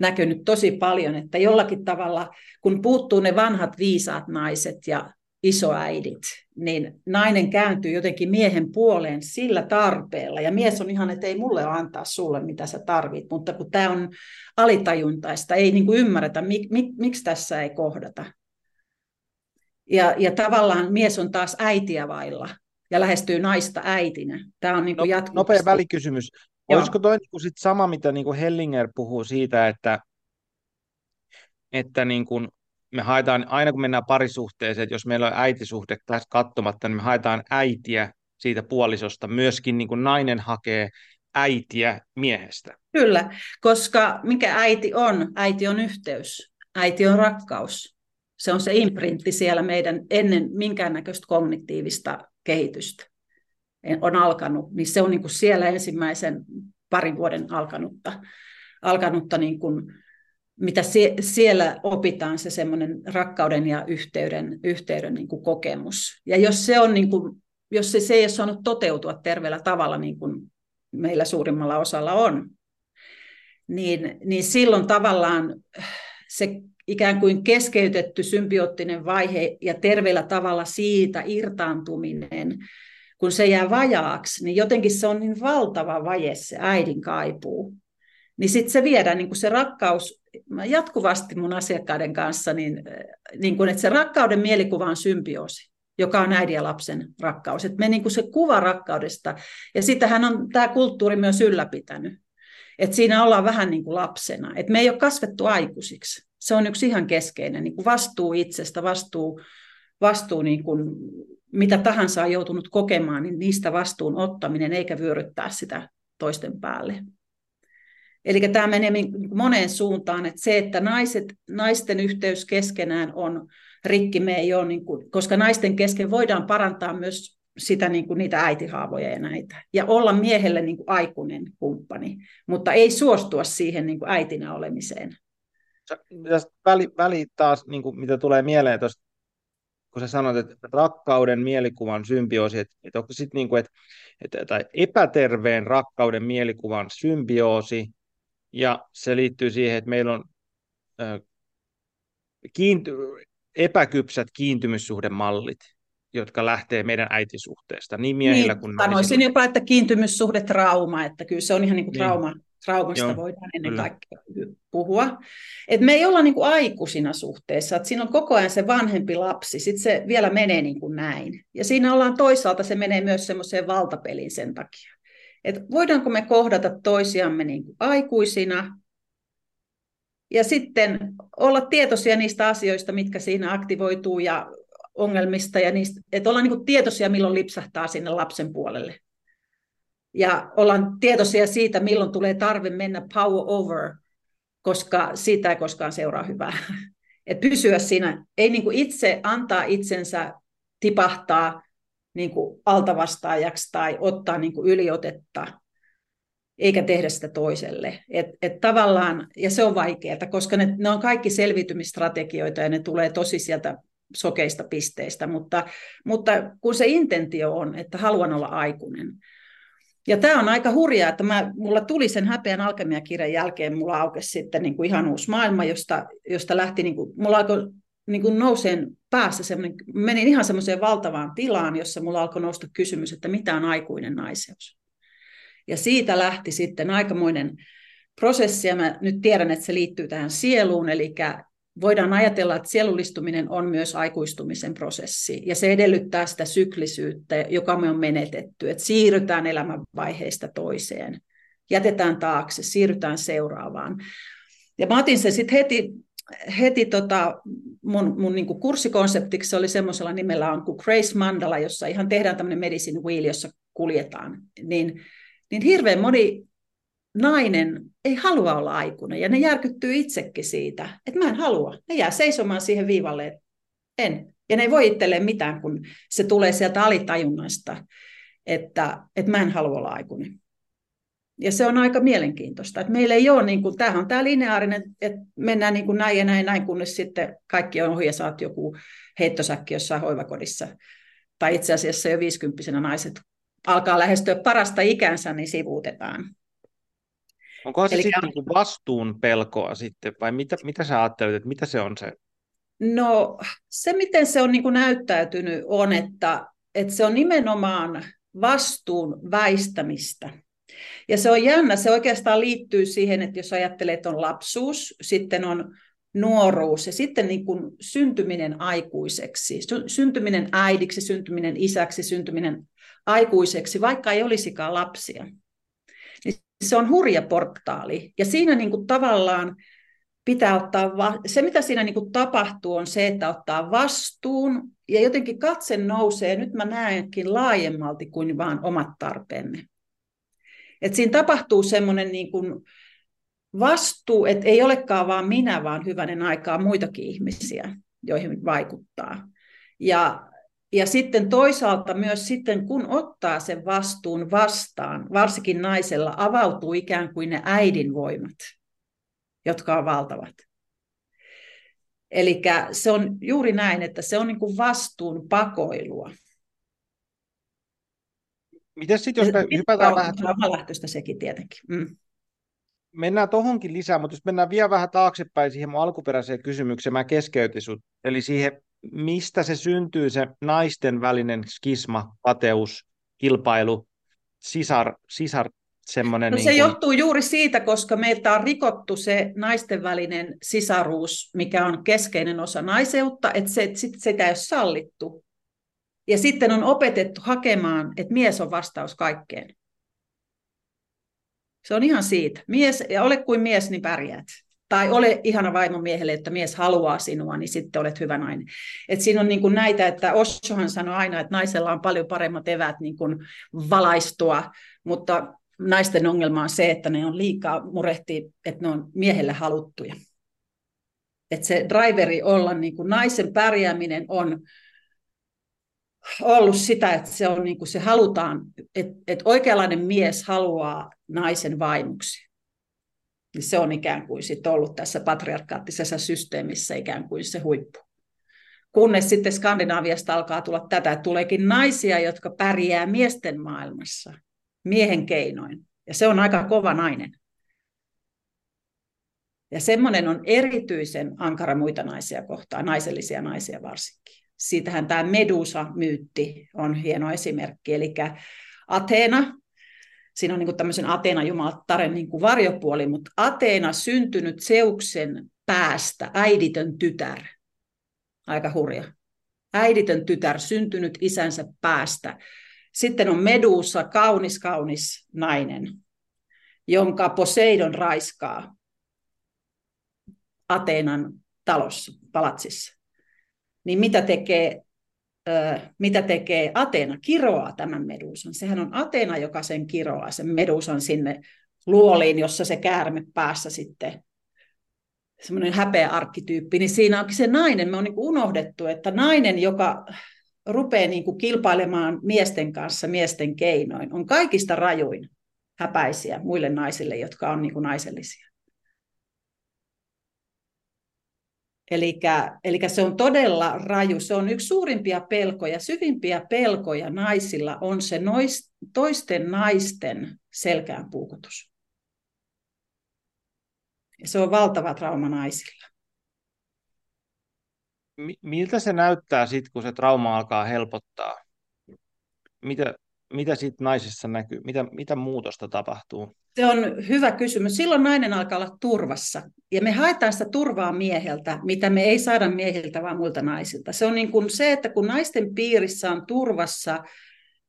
näkynyt tosi paljon, että jollakin tavalla, kun puuttuu ne vanhat viisaat naiset ja isoäidit, niin nainen kääntyy jotenkin miehen puoleen sillä tarpeella. Ja mies on ihan, että ei mulle antaa sulle, mitä sä tarvit. Mutta kun tämä on alitajuntaista, ei niin kuin ymmärretä, mik, mik, miksi tässä ei kohdata. Ja, ja tavallaan mies on taas äitiä vailla ja lähestyy naista äitinä. Tämä on niin kuin no, Nopea välikysymys. Joo. Olisiko toi niin kuin sit sama, mitä niin kuin Hellinger puhuu siitä, että, että niin kuin me haetaan, aina kun mennään parisuhteeseen, että jos meillä on äitisuhde tässä katsomatta, niin me haetaan äitiä siitä puolisosta. Myöskin niin kuin nainen hakee äitiä miehestä. Kyllä, koska mikä äiti on? Äiti on yhteys. Äiti on rakkaus. Se on se imprintti siellä meidän ennen minkäännäköistä kognitiivista kehitystä on alkanut, niin se on niin kuin siellä ensimmäisen parin vuoden alkanutta, alkanutta niin kuin mitä sie, siellä opitaan, se semmoinen rakkauden ja yhteyden, yhteyden niin kuin kokemus. Ja jos se, on niin kuin, jos se, se ei ole saanut toteutua terveellä tavalla, niin kuin meillä suurimmalla osalla on, niin, niin silloin tavallaan se ikään kuin keskeytetty symbioottinen vaihe ja terveellä tavalla siitä irtaantuminen, kun se jää vajaaksi, niin jotenkin se on niin valtava vaje se äidin kaipuu. Niin sitten se viedään, niin kuin se rakkaus mä jatkuvasti mun asiakkaiden kanssa, niin, niin kuin, että se rakkauden mielikuva on symbioosi, joka on äidin ja lapsen rakkaus. Että me niin se kuva rakkaudesta, ja sitähän on tämä kulttuuri myös ylläpitänyt. Että siinä ollaan vähän niin kuin lapsena. Että me ei ole kasvettu aikuisiksi. Se on yksi ihan keskeinen niin kuin vastuu itsestä, vastuu, vastuu niin kuin, mitä tahansa on joutunut kokemaan, niin niistä vastuun ottaminen, eikä vyöryttää sitä toisten päälle. Eli tämä menee moneen suuntaan, että se, että naiset, naisten yhteys keskenään on rikki, me ei ole, niin kuin, koska naisten kesken voidaan parantaa myös sitä, niin kuin niitä äitihaavoja ja näitä, ja olla miehelle niin kuin aikuinen kumppani, mutta ei suostua siihen niin kuin äitinä olemiseen. Väli, väli taas, niin kuin, mitä tulee mieleen tuosta, kun sä sanoit, että rakkauden mielikuvan symbioosi, että, että onko sitten niin kuin, että, että, tai epäterveen rakkauden mielikuvan symbioosi, ja se liittyy siihen, että meillä on kiinty, epäkypsät kiintymyssuhdemallit, jotka lähtee meidän äitisuhteesta, niin miehillä niin, kuin Sanoisin jopa, että kiintymyssuhde trauma, että kyllä se on ihan niin kuin trauma, niin. traumasta Joo, voidaan ennen kyllä. kaikkea puhua. Et me ei olla niin kuin aikuisina suhteessa, että siinä on koko ajan se vanhempi lapsi, sitten se vielä menee niin kuin näin. Ja siinä ollaan toisaalta, se menee myös semmoiseen valtapeliin sen takia että voidaanko me kohdata toisiamme niin kuin aikuisina ja sitten olla tietoisia niistä asioista, mitkä siinä aktivoituu ja ongelmista ja niistä, että ollaan niin kuin tietoisia, milloin lipsahtaa sinne lapsen puolelle. Ja ollaan tietoisia siitä, milloin tulee tarve mennä power over, koska siitä ei koskaan seuraa hyvää. Et pysyä siinä, ei niin kuin itse antaa itsensä tipahtaa niin kuin altavastaajaksi tai ottaa niin kuin yliotetta, eikä tehdä sitä toiselle. Et, et tavallaan, ja se on vaikeaa, koska ne, ne on kaikki selviytymistrategioita ja ne tulee tosi sieltä sokeista pisteistä, mutta, mutta kun se intentio on, että haluan olla aikuinen. Ja tämä on aika hurjaa, että mä, mulla tuli sen häpeän alkemiakirjan jälkeen, mulla aukesi sitten niin kuin ihan uusi maailma, josta, josta lähti, niin kuin, mulla alkoi niin kuin nouseen päässä, semmoinen, menin ihan semmoiseen valtavaan tilaan, jossa mulla alkoi nousta kysymys, että mitä on aikuinen naiseus. Ja siitä lähti sitten aikamoinen prosessi, ja mä nyt tiedän, että se liittyy tähän sieluun, eli voidaan ajatella, että sielullistuminen on myös aikuistumisen prosessi, ja se edellyttää sitä syklisyyttä, joka me on menetetty, että siirrytään elämänvaiheesta toiseen, jätetään taakse, siirrytään seuraavaan. Ja mä otin sen sitten heti, heti tota, mun, mun niin kurssikonseptiksi, se oli semmoisella nimellä on kuin Grace Mandala, jossa ihan tehdään tämmöinen medicine wheel, jossa kuljetaan, niin, niin hirveän moni nainen ei halua olla aikuinen, ja ne järkyttyy itsekin siitä, että mä en halua. Ne jää seisomaan siihen viivalle, että en. Ja ne ei voi itselleen mitään, kun se tulee sieltä alitajunnasta, että, että mä en halua olla aikuinen. Ja se on aika mielenkiintoista, että meillä ei ole, niin kuin, tämähän on tämä lineaarinen, että mennään niin kuin näin ja näin, näin, kunnes sitten kaikki on ohi ja saat joku heittosäkki jossain hoivakodissa. Tai itse asiassa jo 50 naiset alkaa lähestyä parasta ikänsä, niin sivuutetaan. Onko se Eli... sitten niin vastuun pelkoa sitten, vai mitä, mitä sä ajattelet, että mitä se on se? No se, miten se on niin kuin näyttäytynyt, on, että, että se on nimenomaan vastuun väistämistä. Ja se on jännä, se oikeastaan liittyy siihen, että jos ajattelee, että on lapsuus, sitten on nuoruus ja sitten niin kuin syntyminen aikuiseksi, syntyminen äidiksi, syntyminen isäksi, syntyminen aikuiseksi, vaikka ei olisikaan lapsia se on hurja portaali. Ja siinä niin kuin tavallaan pitää ottaa, va- se mitä siinä niin kuin tapahtuu on se, että ottaa vastuun ja jotenkin katse nousee, nyt mä näenkin laajemmalti kuin vaan omat tarpeemme. Et siinä tapahtuu semmoinen niin kuin vastuu, että ei olekaan vaan minä, vaan hyvänen aikaa muitakin ihmisiä, joihin vaikuttaa. Ja ja sitten toisaalta myös sitten, kun ottaa sen vastuun vastaan, varsinkin naisella avautuu ikään kuin ne äidin voimat, jotka on valtavat. Eli se on juuri näin, että se on niin kuin vastuun pakoilua. Miten sitten, jos me hypätään vähän... Omalähtöistä sekin tietenkin. Mm. Mennään tuohonkin lisää, mutta jos mennään vielä vähän taaksepäin siihen mun alkuperäiseen kysymykseen, mä keskeytin sut, eli siihen mistä se syntyy se naisten välinen skisma, pateus, kilpailu, sisar, sisar semmoinen... No se niin kuin... johtuu juuri siitä, koska meiltä on rikottu se naisten välinen sisaruus, mikä on keskeinen osa naiseutta, että se, sit sitä ei ole sallittu. Ja sitten on opetettu hakemaan, että mies on vastaus kaikkeen. Se on ihan siitä. Mies, ja ole kuin mies, niin pärjäät tai ole ihana vaimo miehelle, että mies haluaa sinua, niin sitten olet hyvä nainen. Et siinä on niin kuin näitä, että Ossohan sanoi aina, että naisella on paljon paremmat evät niin kuin valaistua, mutta naisten ongelma on se, että ne on liikaa murehti, että ne on miehelle haluttuja. Että se driveri olla, niin kuin naisen pärjääminen on ollut sitä, että se, on niin kuin se halutaan, että, että oikeanlainen mies haluaa naisen vaimuksi niin se on ikään kuin sit ollut tässä patriarkaattisessa systeemissä ikään kuin se huippu. Kunnes sitten Skandinaaviasta alkaa tulla tätä, että tuleekin naisia, jotka pärjää miesten maailmassa miehen keinoin. Ja se on aika kova nainen. Ja semmoinen on erityisen ankara muita naisia kohtaan, naisellisia naisia varsinkin. Siitähän tämä Medusa-myytti on hieno esimerkki. Eli Athena, siinä on niin kuin tämmöisen Ateena jumalattaren niin kuin varjopuoli, mutta Ateena syntynyt Seuksen päästä, äiditön tytär. Aika hurja. Äiditön tytär, syntynyt isänsä päästä. Sitten on Medusa, kaunis, kaunis nainen, jonka Poseidon raiskaa Ateenan talossa, palatsissa. Niin mitä tekee mitä tekee Ateena, kiroaa tämän medusan. Sehän on Ateena, joka sen kiroaa, sen medusan sinne luoliin, jossa se käärme päässä sitten semmoinen häpeä arkkityyppi, niin siinä onkin se nainen, me on niin unohdettu, että nainen, joka rupeaa niin kuin kilpailemaan miesten kanssa miesten keinoin, on kaikista rajuin häpäisiä muille naisille, jotka on niin kuin naisellisia. Eli se on todella raju. Se on yksi suurimpia pelkoja, syvimpiä pelkoja naisilla on se nois, toisten naisten selkään puukotus. Se on valtava trauma naisilla. Miltä se näyttää sitten, kun se trauma alkaa helpottaa? Mitä, mitä sitten naisessa näkyy? Mitä, mitä muutosta tapahtuu? Se on hyvä kysymys. Silloin nainen alkaa olla turvassa. Ja me haetaan sitä turvaa mieheltä, mitä me ei saada miehiltä, vaan muilta naisilta. Se on niin kuin se, että kun naisten piirissä on turvassa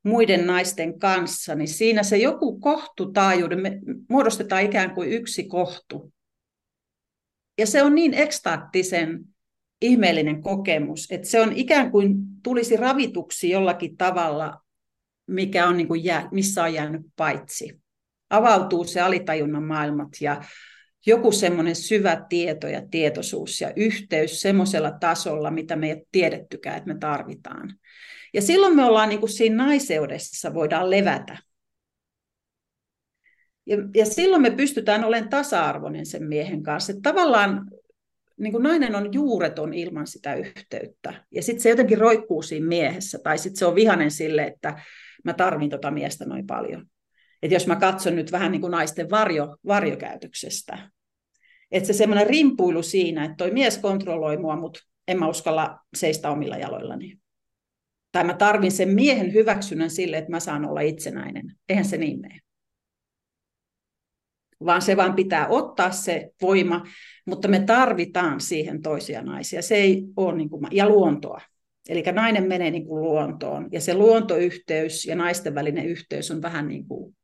muiden naisten kanssa, niin siinä se joku kohtutaajuuden, me muodostetaan ikään kuin yksi kohtu. Ja se on niin ekstaattisen ihmeellinen kokemus, että se on ikään kuin tulisi ravituksi jollakin tavalla, mikä on niin kuin jää, missä on jäänyt paitsi. Avautuu se alitajunnan maailmat ja joku semmoinen syvä tieto ja tietoisuus ja yhteys semmoisella tasolla, mitä me ei tiedettykään, että me tarvitaan. Ja silloin me ollaan niin kuin siinä naiseudessa, voidaan levätä. Ja, ja silloin me pystytään olemaan tasa-arvoinen sen miehen kanssa. Että tavallaan niin kuin nainen on juureton ilman sitä yhteyttä. Ja sitten se jotenkin roikkuu siinä miehessä, tai sitten se on vihanen sille, että mä tarvin tota miestä noin paljon. Että jos mä katson nyt vähän niin kuin naisten varjo, varjokäytöksestä, että se semmoinen rimpuilu siinä, että toi mies kontrolloi mua, mutta en mä uskalla seistä omilla jaloillani. Tai mä tarvin sen miehen hyväksynnän sille, että mä saan olla itsenäinen. Eihän se niin mene vaan se vaan pitää ottaa se voima, mutta me tarvitaan siihen toisia naisia. Se ei ole niin kuin, ja luontoa. Eli nainen menee niin kuin luontoon, ja se luontoyhteys ja naisten välinen yhteys on vähän niin kuin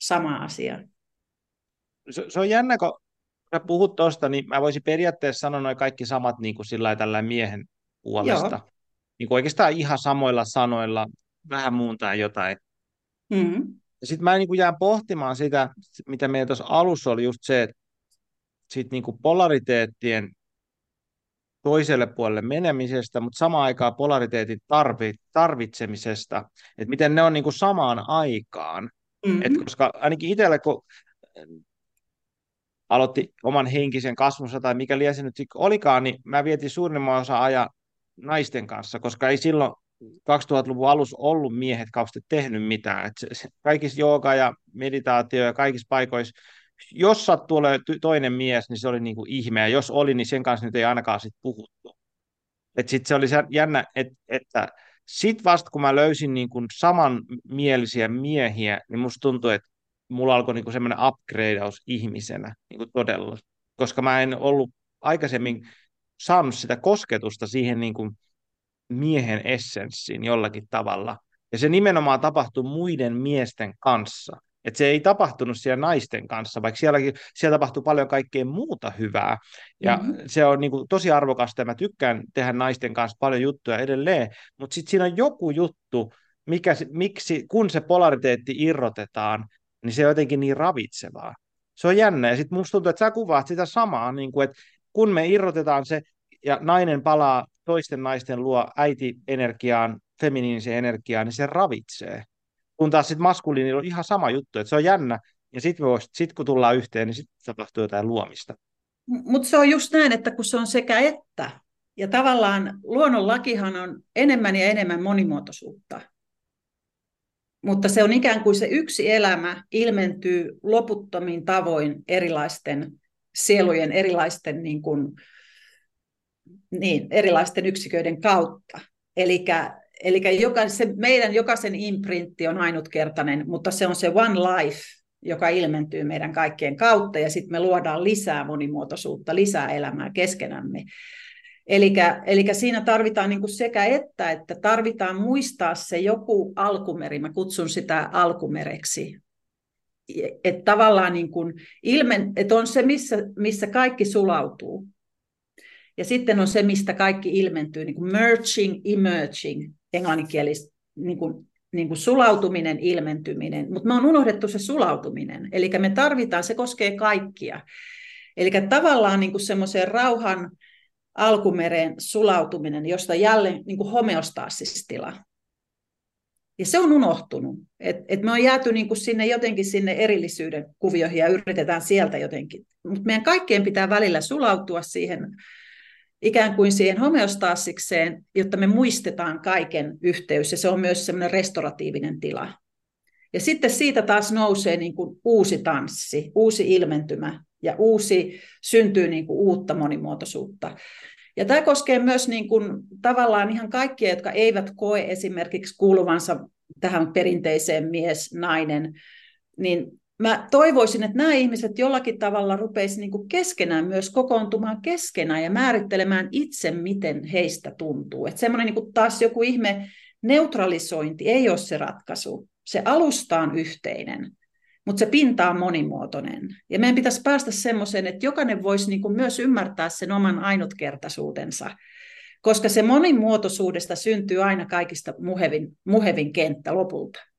sama asia. Se, se on jännä, kun sä puhut tuosta, niin mä voisin periaatteessa sanoa noin kaikki samat niin kuin sillä tällä miehen puolesta. Joo. Niin kuin oikeastaan ihan samoilla sanoilla, vähän muuntaa jotain. Mm-hmm. Ja sitten mä niin jään pohtimaan sitä, mitä meillä tuossa alussa oli just se, että sit niin polariteettien toiselle puolelle menemisestä, mutta samaan aikaan polariteetin tarvi, tarvitsemisesta, että miten ne on niin kuin samaan aikaan. Mm-hmm. Et koska ainakin itselle, kun aloitti oman henkisen kasvunsa tai mikä liesi nyt olikaan, niin mä vietin suurimman osa ajan naisten kanssa, koska ei silloin 2000-luvun alussa ollut miehet kauheasti tehnyt mitään. Et se, se, kaikissa jooga ja meditaatio ja kaikissa paikoissa, jos sattuu olemaan toinen mies, niin se oli niin kuin ihme, ja jos oli, niin sen kanssa nyt ei ainakaan sit puhuttu. Et sit se oli jännä, et, että sitten vasta kun mä löysin niin kuin samanmielisiä miehiä, niin musta tuntui, että mulla alkoi niin semmoinen upgradeaus ihmisenä niin kuin todella, koska mä en ollut aikaisemmin saanut sitä kosketusta siihen niin kuin miehen essenssiin jollakin tavalla. Ja se nimenomaan tapahtui muiden miesten kanssa. Et se ei tapahtunut siellä naisten kanssa, vaikka sielläkin, siellä tapahtui paljon kaikkea muuta hyvää. Ja mm-hmm. se on niin kuin, tosi arvokasta, ja mä tykkään tehdä naisten kanssa paljon juttuja edelleen, mutta sitten siinä on joku juttu, mikä, miksi, kun se polariteetti irrotetaan, niin se on jotenkin niin ravitsevaa. Se on jännä, ja sitten musta tuntuu, että sä kuvaat sitä samaa, niin kuin, että kun me irrotetaan se, ja nainen palaa toisten naisten luo äiti-energiaan, feminiiniseen energiaan, niin se ravitsee. Kun taas sitten maskuliinilla on ihan sama juttu, että se on jännä, ja sitten sit kun tullaan yhteen, niin sitten tapahtuu jotain luomista. Mutta se on just näin, että kun se on sekä että, ja tavallaan luonnonlakihan on enemmän ja enemmän monimuotoisuutta. Mutta se on ikään kuin se yksi elämä ilmentyy loputtomin tavoin erilaisten sielujen, erilaisten niin kuin, niin, erilaisten yksiköiden kautta. Eli jokaisen, meidän jokaisen imprintti on ainutkertainen, mutta se on se one life, joka ilmentyy meidän kaikkien kautta, ja sitten me luodaan lisää monimuotoisuutta, lisää elämää keskenämme. Eli siinä tarvitaan niin kuin sekä että, että tarvitaan muistaa se joku alkumeri, mä kutsun sitä alkumereksi, että tavallaan niin kuin ilmen, että on se, missä, missä kaikki sulautuu. Ja sitten on se, mistä kaikki ilmentyy, niin kuin merging, emerging, englanninkielistä, niin kuin, niin kuin sulautuminen, ilmentyminen. Mutta me on unohdettu se sulautuminen. Eli me tarvitaan, se koskee kaikkia. Eli tavallaan niin kuin semmoiseen rauhan alkumereen sulautuminen, josta jälleen niin kuin homeostaasistila. Ja se on unohtunut. Et, et me on jääty niin kuin sinne jotenkin sinne erillisyyden kuvioihin ja yritetään sieltä jotenkin. Mutta meidän kaikkien pitää välillä sulautua siihen ikään kuin siihen homeostaasikseen, jotta me muistetaan kaiken yhteys. Ja se on myös semmoinen restoratiivinen tila. Ja sitten siitä taas nousee niin kuin uusi tanssi, uusi ilmentymä ja uusi, syntyy niin kuin uutta monimuotoisuutta. Ja tämä koskee myös niin kuin, tavallaan ihan kaikkia, jotka eivät koe esimerkiksi kuuluvansa tähän perinteiseen mies-nainen, niin mä toivoisin, että nämä ihmiset jollakin tavalla rupeisivat niin keskenään myös kokoontumaan keskenään ja määrittelemään itse, miten heistä tuntuu. Että semmoinen niin taas joku ihme neutralisointi ei ole se ratkaisu. Se alusta on yhteinen mutta se pinta on monimuotoinen. Ja meidän pitäisi päästä semmoiseen, että jokainen voisi niin kuin myös ymmärtää sen oman ainutkertaisuutensa, koska se monimuotoisuudesta syntyy aina kaikista muhevin, muhevin kenttä lopulta.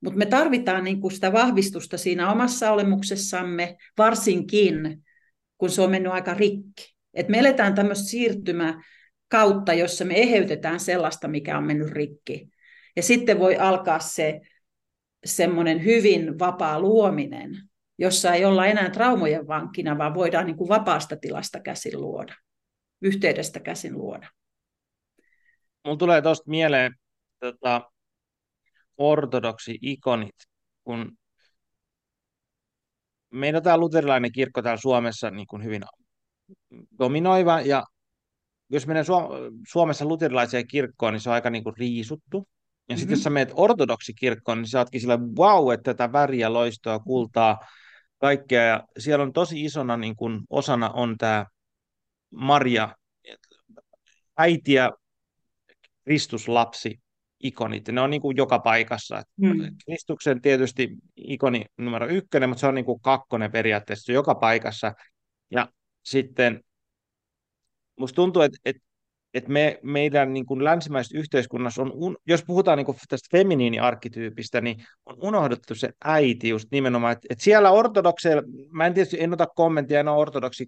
Mutta me tarvitaan niin kuin sitä vahvistusta siinä omassa olemuksessamme, varsinkin kun se on mennyt aika rikki. Et me eletään tämmöistä siirtymää kautta, jossa me eheytetään sellaista, mikä on mennyt rikki. Ja sitten voi alkaa se semmoinen hyvin vapaa luominen, jossa ei olla enää traumojen vankina, vaan voidaan niin kuin vapaasta tilasta käsin luoda, yhteydestä käsin luoda. Mulla tulee tuosta mieleen tota, ortodoksi ikonit, kun meillä tämä luterilainen kirkko täällä Suomessa niin kuin hyvin dominoiva, ja jos menee Suomessa luterilaiseen kirkkoon, niin se on aika niin kuin riisuttu. Ja sitten mm-hmm. jos sä meet ortodoksikirkkoon, niin sä ootkin sillä, wow, että tätä väriä, loistoa, kultaa, kaikkea. Ja siellä on tosi isona niin kun osana on tämä Maria, äiti ja Kristuslapsi ikonit. Ne on niin kuin joka paikassa. Mm. Kristuksen tietysti ikoni numero ykkönen, mutta se on niin kuin kakkonen periaatteessa joka paikassa. Ja sitten musta tuntuu, että, että että me, meidän niin kuin länsimaisessa yhteiskunnassa on, un, jos puhutaan niin kuin tästä feminiiniarkkityypistä, niin on unohdettu se äiti just nimenomaan, että, että siellä ortodokseilla, mä en tietysti en ota kommenttia, en ole ortodoksi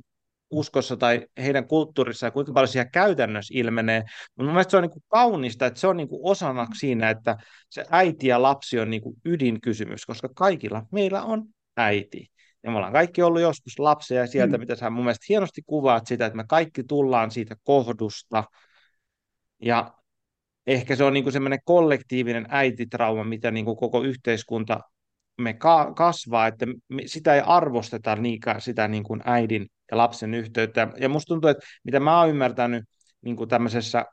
uskossa tai heidän kulttuurissa ja kuinka paljon siellä käytännössä ilmenee, mutta mun mielestä se on niin kuin kaunista, että se on niin kuin osana siinä, että se äiti ja lapsi on niin kuin ydinkysymys, koska kaikilla meillä on äiti. Ja me ollaan kaikki ollut joskus lapsia ja sieltä, mm. mitä sä mun mielestä hienosti kuvaat sitä, että me kaikki tullaan siitä kohdusta. Ja ehkä se on niin kuin semmoinen kollektiivinen äititrauma, mitä niin kuin koko yhteiskunta me ka- kasvaa, että me, sitä ei arvosteta niinkään sitä niin kuin äidin ja lapsen yhteyttä. Ja musta tuntuu, että mitä mä oon ymmärtänyt niin kuin tämmöisessä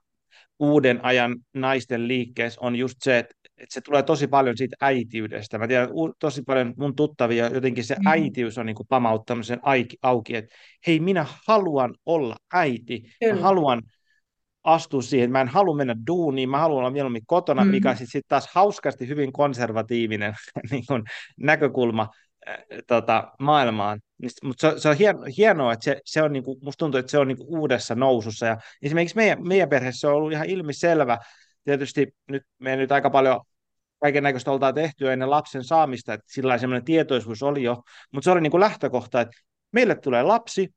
uuden ajan naisten liikkeessä on just se, että että se tulee tosi paljon siitä äitiydestä. Mä tiedän tosi paljon mun tuttavia, jotenkin se mm. äitiys on niin kuin pamauttanut sen auki, että hei, minä haluan olla äiti, Kyllä. mä haluan astua siihen, mä en halua mennä duuniin, mä haluan olla mieluummin kotona, mm. mikä sitten sit taas hauskasti hyvin konservatiivinen niin kuin näkökulma äh, tota, maailmaan. Mutta se, se on hieno, hienoa, että se, se on, niinku, musta tuntuu, että se on niinku uudessa nousussa. Ja esimerkiksi meidän, meidän perheessä on ollut ihan ilmiselvä, tietysti nyt me nyt aika paljon kaiken näköistä oltaan tehty ennen lapsen saamista, että sillä semmoinen tietoisuus oli jo, mutta se oli niin kuin lähtökohta, että meille tulee lapsi,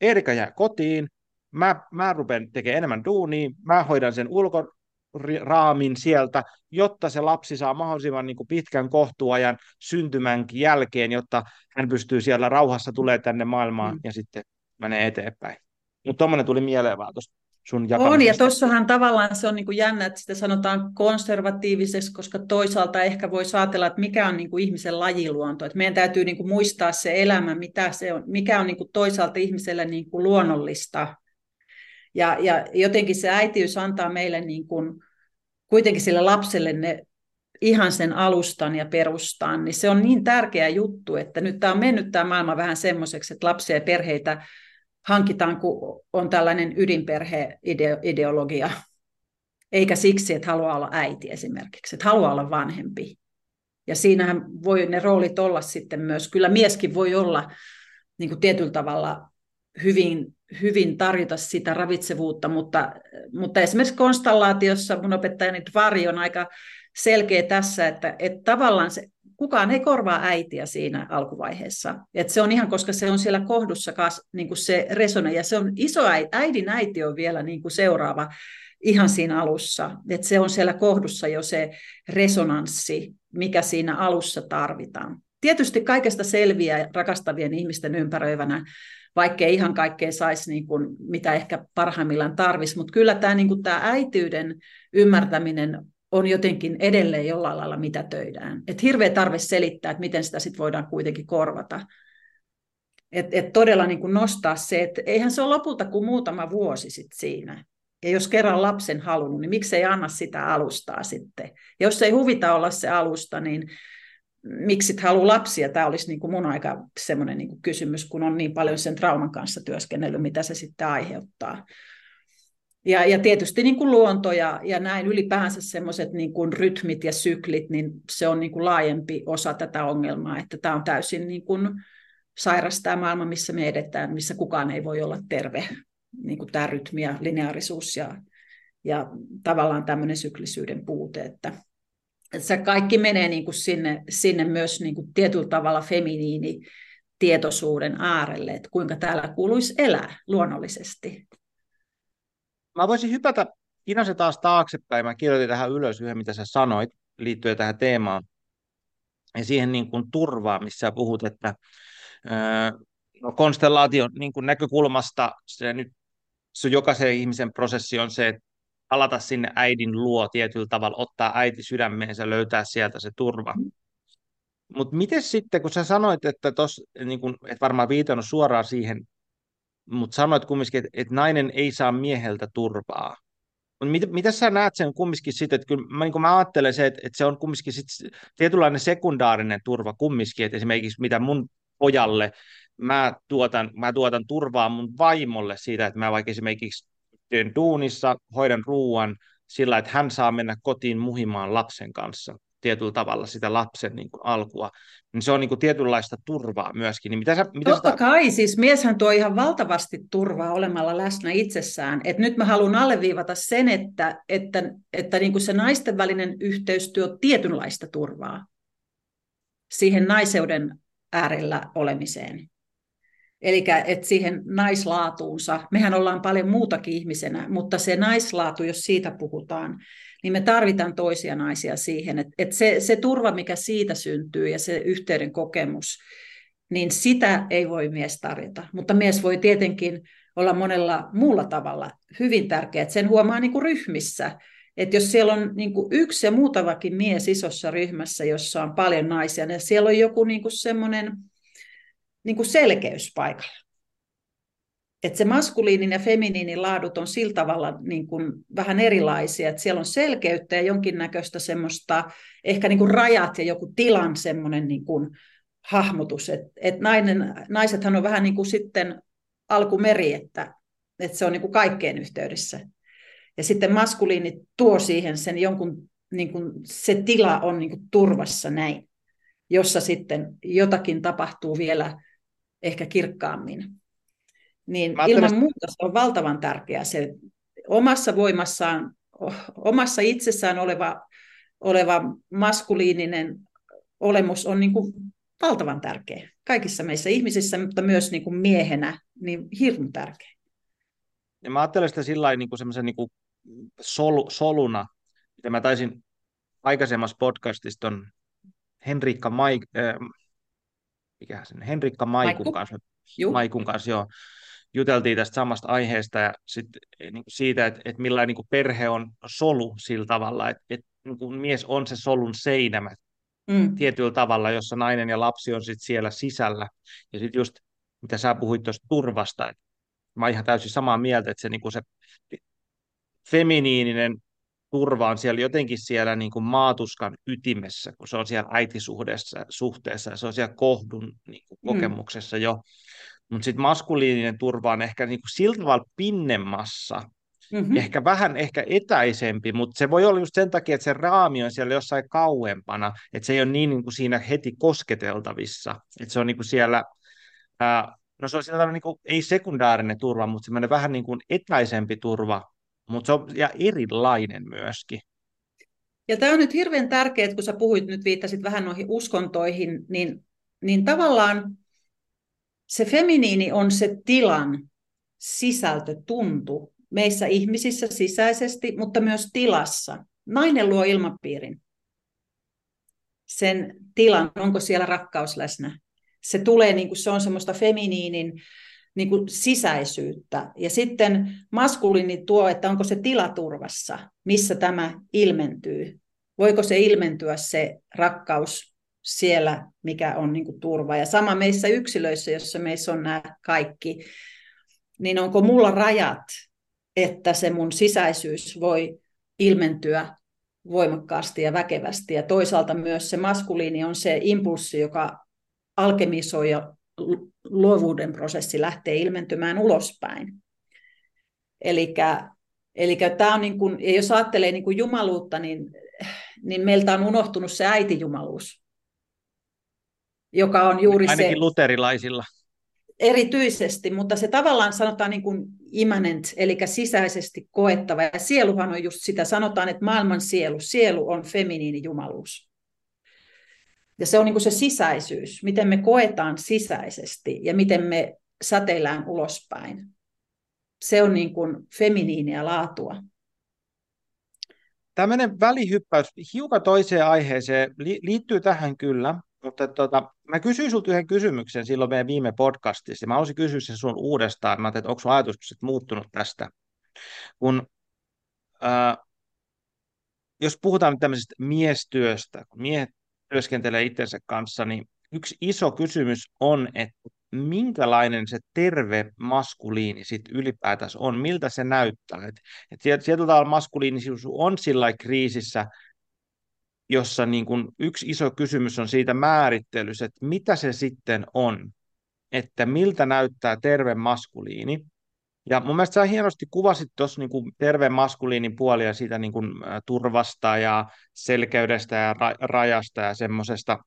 Erika jää kotiin, mä, mä rupean tekemään enemmän duunia, mä hoidan sen ulkoraamin sieltä, jotta se lapsi saa mahdollisimman niin kuin pitkän kohtuajan syntymän jälkeen, jotta hän pystyy siellä rauhassa tulee tänne maailmaan mm. ja sitten menee eteenpäin. Mutta tuommoinen tuli mieleen vaan tuosta sun On, ja tuossahan tavallaan se on niin kuin jännä, että sitä sanotaan konservatiiviseksi, koska toisaalta ehkä voi ajatella, että mikä on niin kuin ihmisen lajiluonto. Että meidän täytyy niin kuin muistaa se elämä, mitä se on, mikä on niin kuin toisaalta ihmiselle niin kuin luonnollista. Ja, ja jotenkin se äitiys antaa meille niin kuin, kuitenkin sille lapselle ne ihan sen alustan ja perustan, niin se on niin tärkeä juttu, että nyt tämä on mennyt tämä maailma vähän semmoiseksi, että lapsia ja perheitä hankitaan, kun on tällainen ydinperheideologia, eikä siksi, että haluaa olla äiti esimerkiksi, että haluaa olla vanhempi. Ja siinähän voi ne roolit olla sitten myös, kyllä mieskin voi olla niin kuin tietyllä tavalla hyvin, hyvin tarjota sitä ravitsevuutta, mutta, mutta esimerkiksi konstellaatiossa mun opettajani Dvari on aika selkeä tässä, että, että tavallaan se kukaan ei korvaa äitiä siinä alkuvaiheessa. Et se on ihan, koska se on siellä kohdussa kas, niin kuin se resone, ja se on iso äiti, äidin äiti on vielä niin kuin seuraava ihan siinä alussa. Et se on siellä kohdussa jo se resonanssi, mikä siinä alussa tarvitaan. Tietysti kaikesta selviää rakastavien ihmisten ympäröivänä, vaikkei ihan kaikkea saisi niin kuin, mitä ehkä parhaimmillaan tarvisi, mutta kyllä tämä, niin kuin, tämä äityyden ymmärtäminen on jotenkin edelleen jollain lailla mitätöidään. Et hirveä tarve selittää, että miten sitä sit voidaan kuitenkin korvata. Et, et todella niin kuin nostaa se, että eihän se ole lopulta kuin muutama vuosi sit siinä. Ja jos kerran lapsen halunnut, niin miksi ei anna sitä alustaa sitten? Ja jos ei huvita olla se alusta, niin miksi haluaa lapsia? Tämä olisi niin kuin mun aika semmoinen niin kuin kysymys, kun on niin paljon sen trauman kanssa työskennellyt, mitä se sitten aiheuttaa. Ja, ja tietysti niin kuin luonto ja, ja näin ylipäänsä semmoiset niin kuin rytmit ja syklit, niin se on niin kuin laajempi osa tätä ongelmaa, että tämä on täysin niin kuin sairas tämä maailma, missä me edetään, missä kukaan ei voi olla terve. Niin kuin tämä rytmi ja lineaarisuus ja, ja tavallaan tämmöinen syklisyyden puute, että se kaikki menee niin kuin sinne, sinne myös niin kuin tietyllä tavalla feminiini tietoisuuden äärelle, että kuinka täällä kuuluisi elää luonnollisesti. Mä voisin hypätä Kinosen taas taaksepäin. Mä kirjoitin tähän ylös yhden, mitä sä sanoit liittyen tähän teemaan ja siihen niin kuin turvaan, missä puhut, että no, konstellaation niin kuin näkökulmasta se nyt se jokaisen ihmisen prosessi on se, että palata sinne äidin luo tietyllä tavalla, ottaa äiti sydämeensä, löytää sieltä se turva. Mutta miten sitten, kun sä sanoit, että, tos, niin kun, et varmaan viitannut suoraan siihen mutta sanoit kumminkin, että, että nainen ei saa mieheltä turvaa. Mutta mit, mitä sä näet sen kumminkin sitten, että kyllä mä, niin mä ajattelen se, että, että se on kumminkin sit tietynlainen sekundaarinen turva kumminkin, että esimerkiksi mitä mun pojalle, mä tuotan, mä tuotan turvaa mun vaimolle siitä, että mä vaikka esimerkiksi teen duunissa, hoidan ruuan sillä, että hän saa mennä kotiin muhimaan lapsen kanssa tietyllä tavalla sitä lapsen niin kuin, alkua, niin se on niin kuin, tietynlaista turvaa myöskin. Niin mitä sä, mitä Totta sitä... kai, siis mieshän tuo ihan valtavasti turvaa olemalla läsnä itsessään. Et nyt mä haluan alleviivata sen, että, että, että niin kuin se naisten välinen yhteys tuo tietynlaista turvaa siihen naiseuden äärellä olemiseen. Eli että siihen naislaatuunsa, mehän ollaan paljon muutakin ihmisenä, mutta se naislaatu, jos siitä puhutaan, niin me tarvitaan toisia naisia siihen, että, että se, se turva, mikä siitä syntyy ja se yhteyden kokemus, niin sitä ei voi mies tarjota. Mutta mies voi tietenkin olla monella muulla tavalla hyvin tärkeä. Että sen huomaa niin kuin ryhmissä, että jos siellä on niin kuin yksi ja muutamakin mies isossa ryhmässä, jossa on paljon naisia, niin siellä on joku niin semmoinen niin kuin selkeys paikalla että se maskuliinin ja feminiinin laadut on sillä tavalla niin kuin vähän erilaisia, että siellä on selkeyttä ja jonkinnäköistä semmoista, ehkä niin kuin rajat ja joku tilan semmoinen niin kuin hahmotus, että et naisethan on vähän niin kuin sitten alkumeri, että, että se on niin kuin kaikkeen yhteydessä. Ja sitten maskuliini tuo siihen sen jonkun, niin kuin se tila on niin kuin turvassa näin, jossa sitten jotakin tapahtuu vielä ehkä kirkkaammin. Niin ilman muuta se on valtavan tärkeää se omassa voimassaan, omassa itsessään oleva, oleva maskuliininen olemus on niin kuin valtavan tärkeä. Kaikissa meissä ihmisissä, mutta myös niin kuin miehenä, niin hirmu tärkeä. Ja mä ajattelen sitä sillä niin semmoisen niin sol, soluna, mitä mä taisin aikaisemmassa podcastista on Henrikka Maik, äh, mikä sen, Henrikka Maikun Maiku. kanssa, Maikun kanssa joo, juteltiin tästä samasta aiheesta ja sit, eh, niin kuin siitä, että, että millainen niin kuin perhe on solu sillä tavalla, että, että niin kuin mies on se solun seinämä mm. tietyllä tavalla, jossa nainen ja lapsi on sit siellä sisällä. Ja sitten just, mitä sä puhuit tuosta turvasta, että mä oon ihan täysin samaa mieltä, että se, niin kuin se feminiininen turva on siellä jotenkin siellä niin kuin maatuskan ytimessä, kun se on siellä äitisuhteessa suhteessa, se on siellä kohdun niin kuin mm. kokemuksessa mm. jo. Mutta sitten maskuliininen turva on ehkä niinku sillä tavalla pinnemmassa, mm-hmm. ehkä vähän ehkä etäisempi, mutta se voi olla just sen takia, että se raami on siellä jossain kauempana, että se ei ole niin, niin kuin siinä heti kosketeltavissa, että se on niin kuin siellä, ää, no se on siellä niin kuin, ei sekundaarinen turva, mutta semmoinen vähän niin kuin etäisempi turva, mutta se on ja erilainen myöskin. Ja tämä on nyt hirveän tärkeää, kun sä puhuit, nyt viittasit vähän noihin uskontoihin, niin, niin tavallaan se feminiini on se tilan sisältö, tuntu meissä ihmisissä sisäisesti, mutta myös tilassa. Nainen luo ilmapiirin. Sen tilan, onko siellä rakkaus läsnä. Se tulee, niin kuin se on semmoista feminiinin niin kuin sisäisyyttä. Ja sitten maskuliini tuo, että onko se tilaturvassa, missä tämä ilmentyy. Voiko se ilmentyä se rakkaus siellä, mikä on niin kuin turva. Ja sama meissä yksilöissä, jossa meissä on nämä kaikki, niin onko mulla rajat, että se mun sisäisyys voi ilmentyä voimakkaasti ja väkevästi. Ja toisaalta myös se maskuliini on se impulssi, joka alkemisoi ja luovuuden prosessi lähtee ilmentymään ulospäin. Eli tämä on niin kuin, ja jos ajattelee niin kuin jumaluutta, niin, niin meiltä on unohtunut se äitijumaluus, joka on juuri Ainakin se... Ainakin luterilaisilla. Erityisesti, mutta se tavallaan sanotaan niin kuin immanent, eli sisäisesti koettava. Ja sieluhan on just sitä, sanotaan, että maailman sielu, sielu on feminiini jumaluus. Ja se on niin kuin se sisäisyys, miten me koetaan sisäisesti ja miten me säteillään ulospäin. Se on niin kuin feminiiniä laatua. Tämmöinen välihyppäys hiukan toiseen aiheeseen liittyy tähän kyllä, mutta tota, mä kysyin sinulta yhden kysymyksen silloin meidän viime podcastissa, mä haluaisin kysyä sen sun uudestaan. Mä ajattelin, että onko ajatukset muuttunut tästä. Kun, ää, jos puhutaan tämmöisestä miestyöstä, kun miehet työskentelee itsensä kanssa, niin yksi iso kysymys on, että minkälainen se terve maskuliini sit ylipäätänsä on, miltä se näyttää. Et, et sieltä tavalla maskuliinisuus on sillä kriisissä, jossa niin kun yksi iso kysymys on siitä määrittelyssä, että mitä se sitten on, että miltä näyttää terve maskuliini. Ja mun mielestä sä hienosti kuvasit tuossa niin terveen maskuliinin puolia siitä niin kuin, turvasta ja selkeydestä ja ra- rajasta ja semmoisesta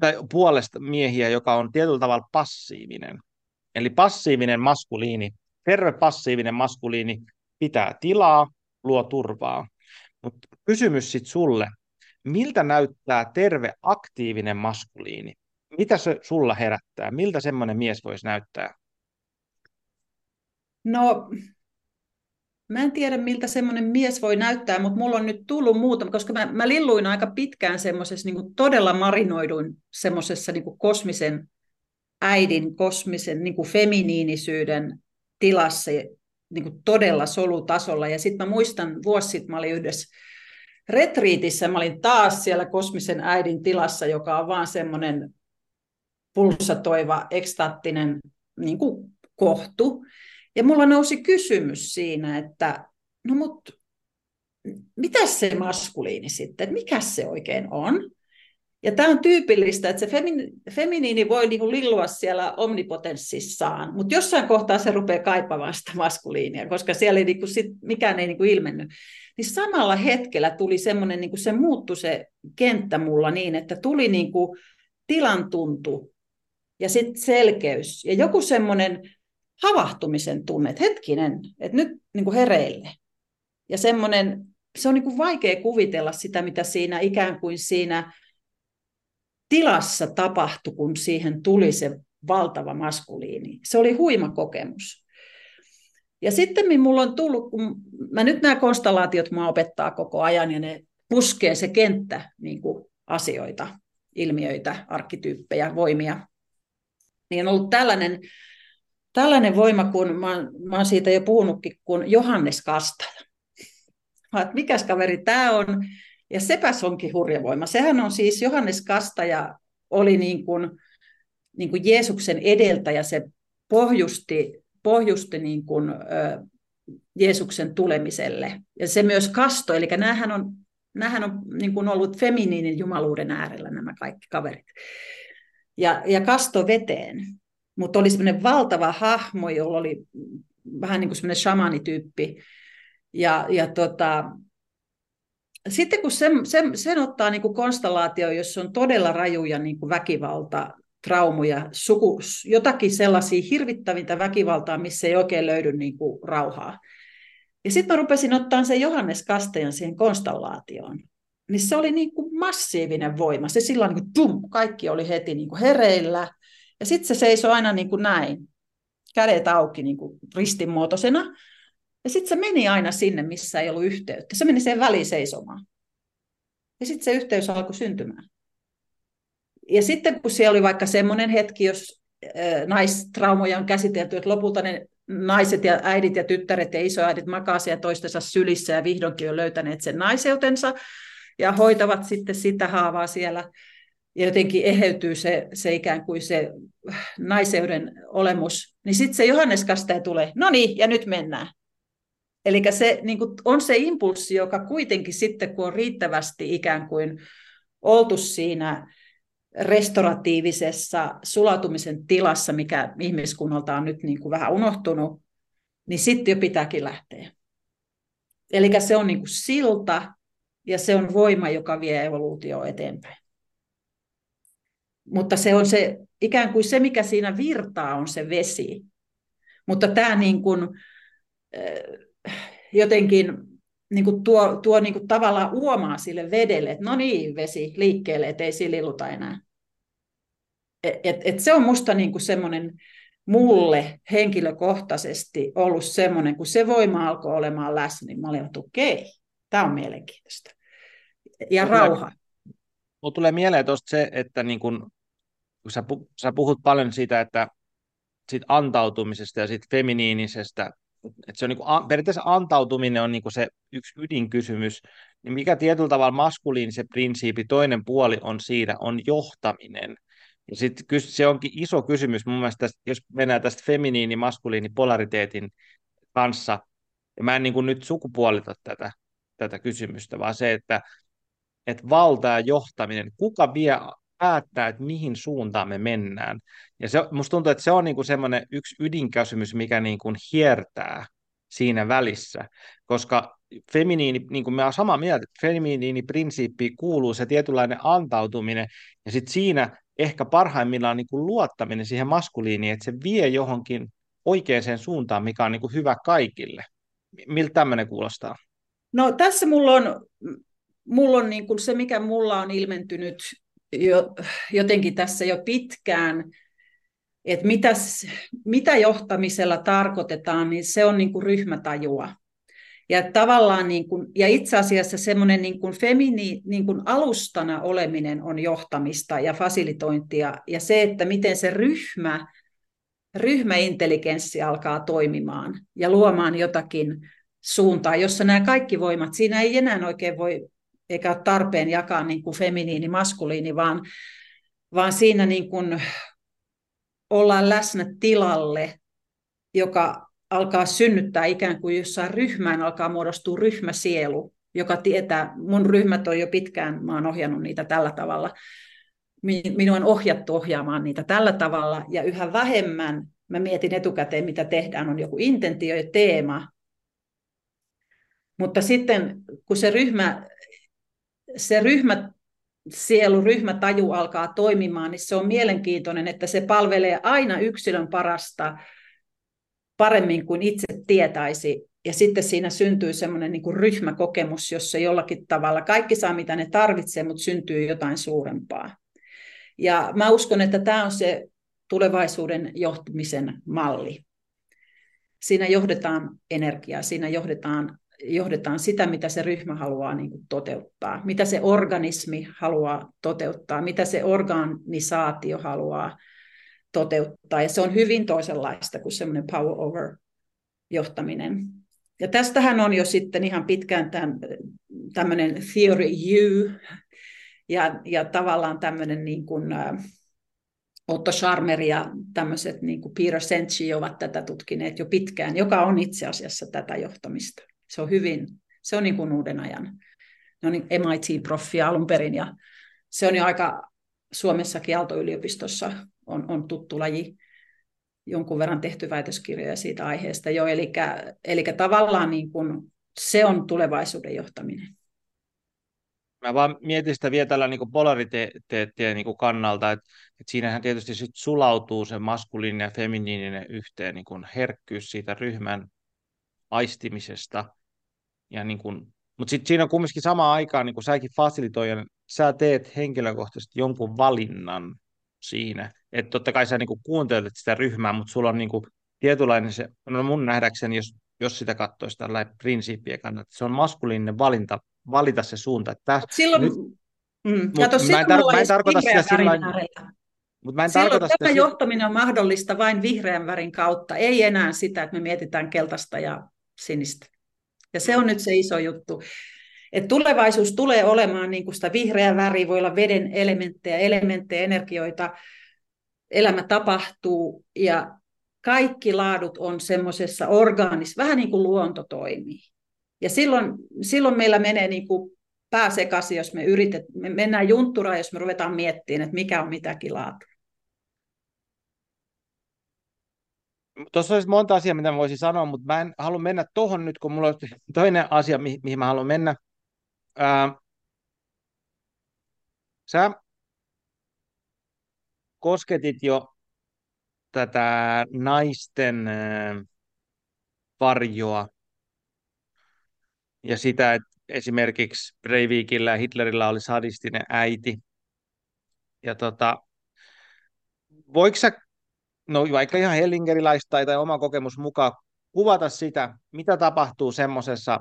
tai puolesta miehiä, joka on tietyllä tavalla passiivinen. Eli passiivinen maskuliini, terve passiivinen maskuliini pitää tilaa, luo turvaa. Mutta kysymys sitten sulle, miltä näyttää terve aktiivinen maskuliini? Mitä se sulla herättää? Miltä semmoinen mies voisi näyttää? No, mä en tiedä, miltä semmoinen mies voi näyttää, mutta mulla on nyt tullut muutama, koska mä, mä lilluin aika pitkään semmoisessa niin todella marinoiduin semmoisessa niin kosmisen äidin, kosmisen niin feminiinisyyden tilassa niin kuin todella solutasolla. Ja sitten mä muistan, vuosi sitten mä olin yhdessä retriitissä, mä olin taas siellä kosmisen äidin tilassa, joka on vaan semmoinen pulsatoiva, ekstaattinen niin kuin kohtu. Ja mulla nousi kysymys siinä, että no mut mitä se maskuliini sitten, mikä se oikein on? Ja tämä on tyypillistä, että se femini, feminiini voi niinku lillua siellä omnipotenssissaan, mutta jossain kohtaa se rupeaa kaipaamaan sitä maskuliinia, koska siellä ei niinku sit, mikään ei niinku ilmennyt. Niin samalla hetkellä tuli semmoinen, niinku se muuttui se kenttä mulla niin, että tuli niinku tilan tuntu ja sitten selkeys ja joku semmoinen havahtumisen tunne, että hetkinen, että nyt niinku hereille. Ja semmoinen, se on niinku vaikea kuvitella sitä, mitä siinä ikään kuin siinä tilassa tapahtui, kun siihen tuli se valtava maskuliini. Se oli huima kokemus. Ja sitten mulla on tullut, kun mä nyt nämä konstellaatiot mä opettaa koko ajan ja ne puskee se kenttä niin kuin asioita, ilmiöitä, arkkityyppejä, voimia. Niin on ollut tällainen, tällainen voima, kun mä, mä oon siitä jo puhunutkin, kun Johannes Kastaja. Mikäs kaveri tämä on? Ja sepäs onkin hurja voima. Sehän on siis Johannes Kastaja oli niin kuin, niin kuin Jeesuksen edeltäjä, se pohjusti, pohjusti niin kuin, ö, Jeesuksen tulemiselle. Ja se myös kasto, eli näähän on, näähän on niin kuin ollut feminiinin jumaluuden äärellä nämä kaikki kaverit. Ja, ja kasto veteen. Mutta oli semmoinen valtava hahmo, jolla oli vähän niin kuin semmoinen shamanityyppi. Ja, ja tota, sitten kun sen, sen, sen ottaa niin kuin konstellaatio, jossa on todella rajuja niin kuin väkivalta, traumoja, suku, jotakin sellaisia hirvittävintä väkivaltaa, missä ei oikein löydy niin kuin rauhaa, Ja sitten mä rupesin ottaa sen Johannes Kastajan siihen konstellaatioon. Niin se oli niin kuin massiivinen voima. Se silloin niin kuin, tum, kaikki oli heti niin kuin hereillä. Ja sitten se seisoi aina niin kuin näin, kädet auki niin kuin ristinmuotoisena. Ja sitten se meni aina sinne, missä ei ollut yhteyttä. Se meni sen väliin seisomaan. Ja sitten se yhteys alkoi syntymään. Ja sitten kun siellä oli vaikka semmoinen hetki, jos naistraumoja on käsitelty, että lopulta ne naiset ja äidit ja tyttäret ja isoäidit makaa siellä toistensa sylissä ja vihdoinkin on löytäneet sen naiseutensa ja hoitavat sitten sitä haavaa siellä ja jotenkin eheytyy se, se ikään kuin se naiseuden olemus, niin sitten se Johannes Kastaja tulee, no niin, ja nyt mennään. Eli se niin kuin on se impulssi, joka kuitenkin sitten, kun on riittävästi ikään kuin oltu siinä restoratiivisessa sulautumisen tilassa, mikä ihmiskunnalta on nyt niin kuin vähän unohtunut, niin sitten jo pitääkin lähteä. Eli se on niin kuin silta ja se on voima, joka vie evoluutio eteenpäin. Mutta se on se, ikään kuin se, mikä siinä virtaa, on se vesi. Mutta tämä niin kuin, jotenkin niin kuin tuo, tuo niin kuin tavallaan uomaa sille vedelle, että no niin, vesi liikkeelle, ettei sililuta enää. Et, et, et se on musta niin kuin semmoinen mulle henkilökohtaisesti ollut semmoinen, kun se voima alkoi olemaan läsnä, niin mä olin, että okei, tämä on mielenkiintoista. Ja Mulla rauha. Mulla tulee mieleen tuosta se, että niin kun, kun sä, sä puhut paljon siitä, että siitä antautumisesta ja siitä feminiinisestä että se on niin kuin, periaatteessa antautuminen on niin kuin se yksi ydinkysymys, niin mikä tietyllä tavalla maskuliini se prinsiipi, toinen puoli on siinä, on johtaminen. Ja sitten se onkin iso kysymys mun mielestä, tästä, jos mennään tästä feminiini maskuliini polariteetin kanssa, ja mä en niin kuin nyt sukupuolita tätä, tätä kysymystä, vaan se, että, että valta ja johtaminen, kuka vie päättää, että mihin suuntaan me mennään. Ja se, musta tuntuu, että se on niinku semmoinen yksi ydinkysymys, mikä niinku hiertää siinä välissä, koska feminiini, niin kuin me ollaan samaa mieltä, että feminiini prinsiippi kuuluu se tietynlainen antautuminen, ja sitten siinä ehkä parhaimmillaan niin kuin luottaminen siihen maskuliiniin, että se vie johonkin oikeaan suuntaan, mikä on niin kuin hyvä kaikille. Miltä tämmöinen kuulostaa? No tässä mulla on, mulla on niin kuin se, mikä mulla on ilmentynyt jo, jotenkin tässä jo pitkään, että mitä, mitä johtamisella tarkoitetaan, niin se on niin kuin ryhmätajua. Ja tavallaan niin kuin, ja itse asiassa semmoinen niin kuin femini, niin kuin alustana oleminen on johtamista ja fasilitointia, ja se, että miten se ryhmä, ryhmäintelligenssi alkaa toimimaan ja luomaan jotakin suuntaa, jossa nämä kaikki voimat, siinä ei enää oikein voi eikä ole tarpeen jakaa niin kuin feminiini, maskuliini, vaan, vaan siinä niin kuin ollaan läsnä tilalle, joka alkaa synnyttää ikään kuin jossain ryhmään alkaa muodostua ryhmäsielu, joka tietää, mun ryhmät on jo pitkään, mä oon ohjannut niitä tällä tavalla, minua on ohjattu ohjaamaan niitä tällä tavalla, ja yhä vähemmän mä mietin etukäteen, mitä tehdään, on joku intentio ja teema, mutta sitten kun se ryhmä se ryhmä, sielu, ryhmätaju alkaa toimimaan, niin se on mielenkiintoinen, että se palvelee aina yksilön parasta paremmin kuin itse tietäisi. Ja sitten siinä syntyy semmoinen niin ryhmäkokemus, jossa jollakin tavalla kaikki saa mitä ne tarvitsee, mutta syntyy jotain suurempaa. Ja mä uskon, että tämä on se tulevaisuuden johtamisen malli. Siinä johdetaan energiaa, siinä johdetaan johdetaan sitä, mitä se ryhmä haluaa niin kuin toteuttaa, mitä se organismi haluaa toteuttaa, mitä se organisaatio haluaa toteuttaa. Ja se on hyvin toisenlaista kuin semmoinen power over johtaminen. Ja tästähän on jo sitten ihan pitkään tämän, tämmöinen theory U, ja, ja tavallaan tämmöinen niin kuin, Otto Scharmer ja tämmöiset niin kuin Peter Senchi ovat tätä tutkineet jo pitkään, joka on itse asiassa tätä johtamista. Se on hyvin, se on niin kuin uuden ajan. Ne on niin MIT-proffia alun perin ja se on jo aika Suomessakin Aalto-yliopistossa on, on tuttu laji, jonkun verran tehty väitöskirjoja siitä aiheesta jo, eli, eli tavallaan niin kuin se on tulevaisuuden johtaminen. Mä vaan mietin sitä vielä tällä niin polariteettien niin kannalta, että, että siinähän tietysti sit sulautuu se maskuliininen ja feminiininen yhteen niin herkkyys siitä ryhmän aistimisesta. Ja niin kuin, mutta sitten siinä on kumminkin samaan aikaan, niin kuin säkin fasilitoijan, sä teet henkilökohtaisesti jonkun valinnan siinä. Että totta kai sä niin kuin kuuntelet sitä ryhmää, mutta sulla on niin kuin tietynlainen se, no mun nähdäkseni, jos, jos sitä katsoisi tällä prinsiippien kannalta, se on maskuliininen valinta, valita se suunta. Että silloin, nyt, mm, kato, mä en, tar- mä en tarkoita sitä sillä mutta mä en Silloin tämä sitä... johtaminen on mahdollista vain vihreän värin kautta, ei enää sitä, että me mietitään keltaista ja sinistä. Ja se on nyt se iso juttu. Et tulevaisuus tulee olemaan niin kuin sitä vihreä väri, voi olla veden elementtejä, elementtejä, energioita, elämä tapahtuu ja kaikki laadut on semmoisessa orgaanis, vähän niin kuin luonto toimii. Ja silloin, silloin meillä menee niin kuin pää sekaisin, jos me yritet, me mennään juntturaan, jos me ruvetaan miettimään, että mikä on mitäkin laatu. Tuossa olisi monta asiaa, mitä voisin sanoa, mutta mä en halua mennä tuohon nyt, kun mulla on toinen asia, mi- mihin mä haluan mennä. Ää, sä kosketit jo tätä naisten ää, varjoa ja sitä, että esimerkiksi Breivikillä ja Hitlerillä oli sadistinen äiti. Ja tota, voiko sä, no vaikka ihan hellingerilaista tai oma kokemus mukaan, kuvata sitä, mitä tapahtuu semmoisessa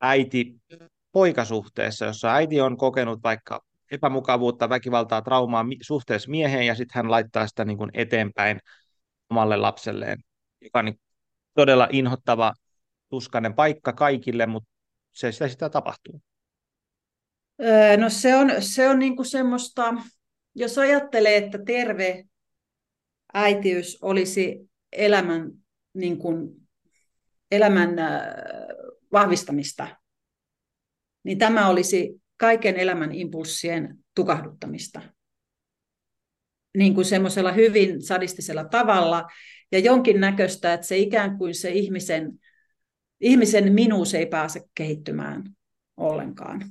äiti-poikasuhteessa, jossa äiti on kokenut vaikka epämukavuutta, väkivaltaa, traumaa suhteessa mieheen ja sitten hän laittaa sitä niin kuin eteenpäin omalle lapselleen, joka on niin todella inhottava, tuskainen paikka kaikille, mutta se sitä, sitä tapahtuu? No se on, se on niin kuin semmoista, jos ajattelee, että terve äitiys olisi elämän, niin kuin, elämän vahvistamista, niin tämä olisi kaiken elämän impulssien tukahduttamista. Niin kuin semmoisella hyvin sadistisella tavalla ja jonkin näköistä, että se ikään kuin se ihmisen ihmisen minuus ei pääse kehittymään ollenkaan.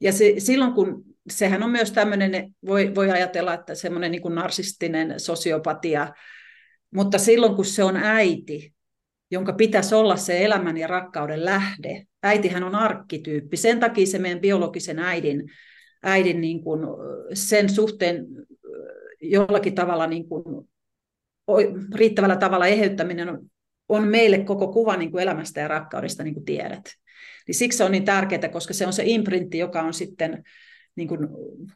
Ja se, silloin kun, sehän on myös tämmöinen, voi, voi ajatella, että semmoinen niin narsistinen sosiopatia, mutta silloin kun se on äiti, jonka pitäisi olla se elämän ja rakkauden lähde, äitihän on arkkityyppi, sen takia se meidän biologisen äidin, äidin niin kuin sen suhteen jollakin tavalla niin kuin, riittävällä tavalla eheyttäminen on on meille koko kuva niin kuin elämästä ja rakkaudesta, niin kuin tiedät. Niin siksi se on niin tärkeää, koska se on se imprintti, joka on sitten niin kuin,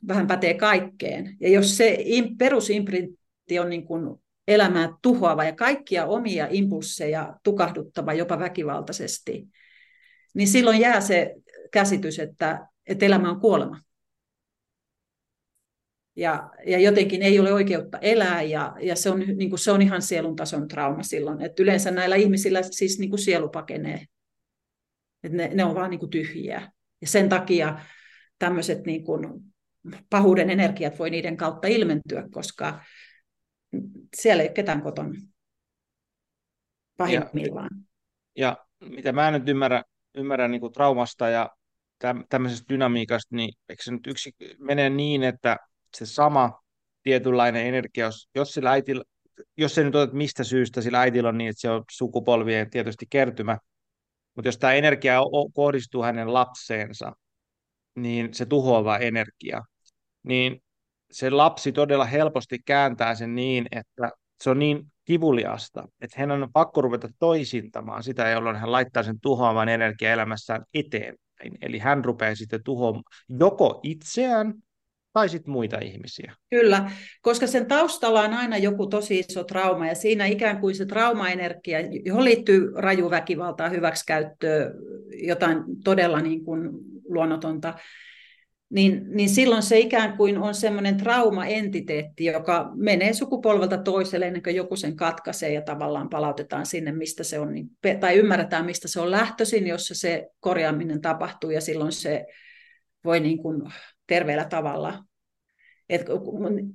vähän pätee kaikkeen. Ja jos se perusimprintti on niin kuin elämää tuhoava ja kaikkia omia impulseja tukahduttava jopa väkivaltaisesti, niin silloin jää se käsitys, että, että elämä on kuolema ja, ja jotenkin ei ole oikeutta elää, ja, ja se, on, niin kuin, se on ihan sielun tason trauma silloin. Et yleensä näillä ihmisillä siis niin kuin sielu pakenee, Et ne, ne on vaan niin kuin tyhjiä. Ja sen takia tämmöiset niin kuin, pahuuden energiat voi niiden kautta ilmentyä, koska siellä ei ole ketään kotona pahimmillaan. Ja, ja mitä mä nyt ymmärrän, ymmärrän niin kuin traumasta ja tämmöisestä dynamiikasta, niin eikö se nyt yksi menee niin, että se sama tietynlainen energia, jos, jos sillä äitillä, jos se nyt otat mistä syystä sillä äitillä on niin, että se on sukupolvien tietysti kertymä, mutta jos tämä energia kohdistuu hänen lapseensa, niin se tuhoava energia, niin se lapsi todella helposti kääntää sen niin, että se on niin kivuliasta, että hän on pakko ruveta toisintamaan sitä, jolloin hän laittaa sen tuhoavan energia elämässään eteenpäin. Eli hän rupeaa sitten tuhoamaan joko itseään tai sitten muita ihmisiä. Kyllä, koska sen taustalla on aina joku tosi iso trauma, ja siinä ikään kuin se traumaenergia, johon liittyy raju väkivaltaa, hyväksikäyttöä, jotain todella niin kuin luonnotonta, niin, niin silloin se ikään kuin on semmoinen traumaentiteetti, joka menee sukupolvelta toiselle ennen kuin joku sen katkaisee ja tavallaan palautetaan sinne, mistä se on, niin, tai ymmärretään, mistä se on lähtöisin, jossa se korjaaminen tapahtuu, ja silloin se voi niin kuin terveellä tavalla. Et,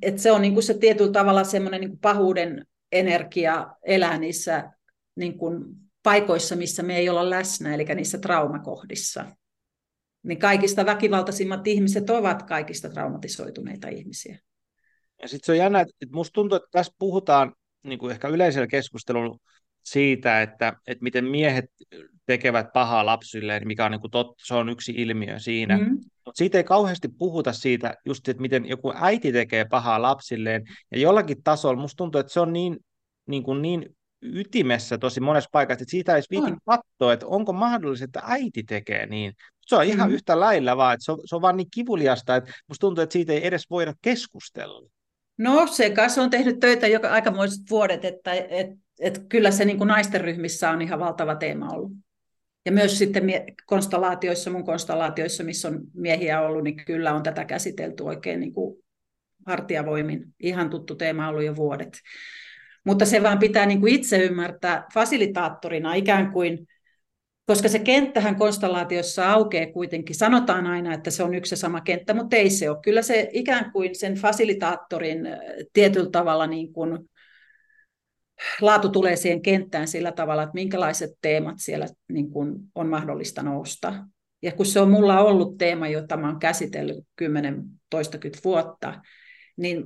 et se on niinku se tietyllä tavalla semmoinen niinku pahuuden energia elää niissä niinku paikoissa, missä me ei olla läsnä, eli niissä traumakohdissa. Niin kaikista väkivaltaisimmat ihmiset ovat kaikista traumatisoituneita ihmisiä. Ja sitten se on jännä, että musta tuntuu, että tässä puhutaan niin kuin ehkä yleisellä keskustelulla siitä, että, että miten miehet tekevät pahaa lapsilleen, mikä on niin kuin totta, se on yksi ilmiö siinä. Mm. Mutta siitä ei kauheasti puhuta siitä, just, että miten joku äiti tekee pahaa lapsilleen, ja jollakin tasolla musta tuntuu, että se on niin, niin, kuin niin ytimessä tosi monessa paikassa, että siitä ei viitin katsoa, että onko mahdollista, että äiti tekee niin. Se on ihan mm. yhtä lailla vaan, että se on, se on vaan niin kivuliasta, että musta tuntuu, että siitä ei edes voida keskustella. No se kanssa on tehnyt töitä jo aikamoiset vuodet, että et, et kyllä se niin kuin naisten ryhmissä on ihan valtava teema ollut. Ja myös sitten konstellaatioissa, mun konstellaatioissa, missä on miehiä ollut, niin kyllä on tätä käsitelty oikein niin kuin hartiavoimin. Ihan tuttu teema ollut jo vuodet. Mutta se vaan pitää niin kuin itse ymmärtää fasilitaattorina ikään kuin, koska se kenttähän konstellaatiossa aukeaa kuitenkin. Sanotaan aina, että se on yksi ja sama kenttä, mutta ei se ole. Kyllä se ikään kuin sen fasilitaattorin tietyllä tavalla niin kuin laatu tulee siihen kenttään sillä tavalla, että minkälaiset teemat siellä niin kuin on mahdollista nousta. Ja kun se on mulla ollut teema, jota mä oon käsitellyt 10 toistakymmentä vuotta, niin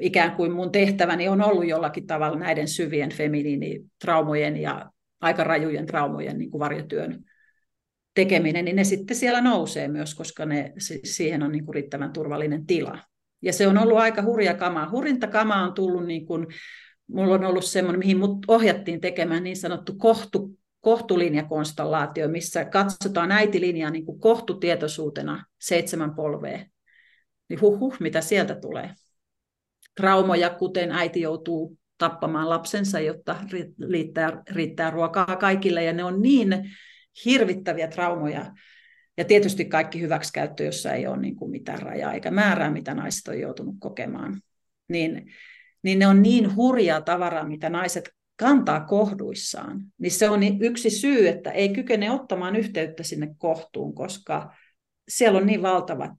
ikään kuin mun tehtäväni on ollut jollakin tavalla näiden syvien feminiinitraumojen ja aika rajujen traumojen niin kuin varjotyön tekeminen, niin ne sitten siellä nousee myös, koska ne, siihen on niin kuin riittävän turvallinen tila. Ja se on ollut aika hurja kama. Hurinta kama on tullut niin kuin mulla on ollut semmoinen, mihin mut ohjattiin tekemään niin sanottu kohtu, kohtulinjakonstellaatio, missä katsotaan äitilinjaa niin kuin kohtutietoisuutena seitsemän polvea. Niin huh, huh mitä sieltä tulee. Traumoja, kuten äiti joutuu tappamaan lapsensa, jotta riittää, riittää ruokaa kaikille, ja ne on niin hirvittäviä traumoja. Ja tietysti kaikki hyväksikäyttö, jossa ei ole niin kuin mitään rajaa eikä määrää, mitä naiset on joutunut kokemaan. Niin niin ne on niin hurjaa tavaraa, mitä naiset kantaa kohduissaan, niin se on yksi syy, että ei kykene ottamaan yhteyttä sinne kohtuun, koska siellä on niin valtavat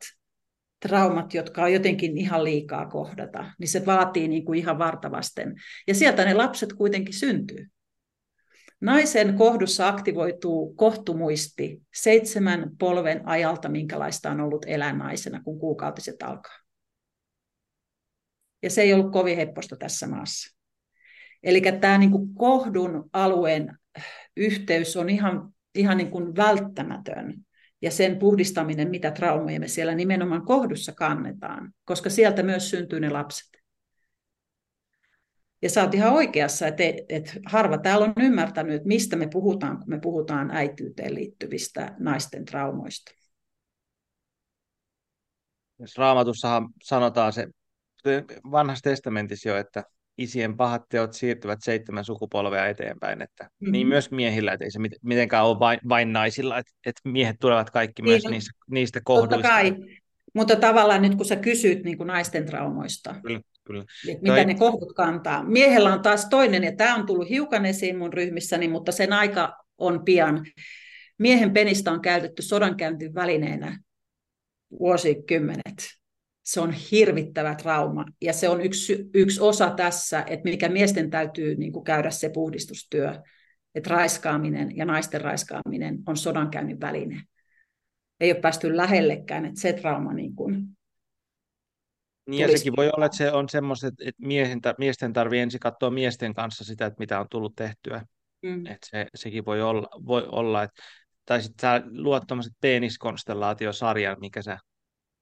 traumat, jotka on jotenkin ihan liikaa kohdata, niin se vaatii niin kuin ihan vartavasten. Ja sieltä ne lapset kuitenkin syntyy. Naisen kohdussa aktivoituu kohtumuisti seitsemän polven ajalta, minkälaista on ollut elää naisena, kun kuukautiset alkaa. Ja se ei ollut kovin hepposta tässä maassa. Eli tämä niin kuin kohdun alueen yhteys on ihan, ihan niin kuin välttämätön. Ja sen puhdistaminen, mitä traumoja me siellä nimenomaan kohdussa kannetaan, koska sieltä myös syntyy ne lapset. Ja sä oot ihan oikeassa, että, että harva täällä on ymmärtänyt, että mistä me puhutaan, kun me puhutaan äityyteen liittyvistä naisten traumoista. Raamatussahan sanotaan se vanhassa testamentissa jo, että isien pahat teot siirtyvät seitsemän sukupolvea eteenpäin, että mm-hmm. niin myös miehillä, että ei se mitenkään ole vain, vain naisilla, että, että miehet tulevat kaikki niin, myös niistä, niistä kohduista. Totta kai, mutta tavallaan nyt kun sä kysyt niin kuin naisten traumoista, kyllä, kyllä. Että mitä Toi... ne kohdut kantaa. Miehellä on taas toinen, ja tämä on tullut hiukan esiin mun ryhmissäni, mutta sen aika on pian. Miehen penistä on käytetty sodankäyntin välineenä vuosikymmenet se on hirvittävä trauma. Ja se on yksi, yksi osa tässä, että mikä miesten täytyy niin kuin käydä se puhdistustyö, että raiskaaminen ja naisten raiskaaminen on sodankäynnin väline. Ei ole päästy lähellekään, että se trauma niin kuin niin ja sekin voi olla, että se on semmoista, että miehen, miesten tarvii ensin katsoa miesten kanssa sitä, että mitä on tullut tehtyä. Mm. Että se, sekin voi olla, voi olla että, tai sitten sä luot tuommoiset peniskonstellaatiosarjan, mikä sä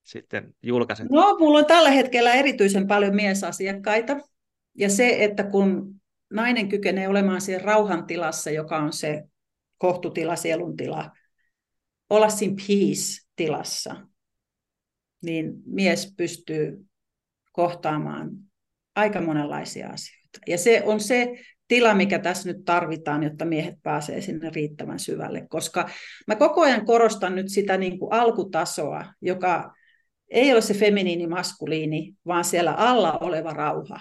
sitten julkaiset? No, mulla on tällä hetkellä erityisen paljon miesasiakkaita. Ja se, että kun nainen kykenee olemaan siellä rauhantilassa, joka on se kohtutila, sieluntila, olla siinä peace-tilassa, niin mies pystyy kohtaamaan aika monenlaisia asioita. Ja se on se tila, mikä tässä nyt tarvitaan, jotta miehet pääsee sinne riittävän syvälle, koska mä koko ajan korostan nyt sitä niin kuin alkutasoa, joka ei ole se feminiini maskuliini, vaan siellä alla oleva rauha.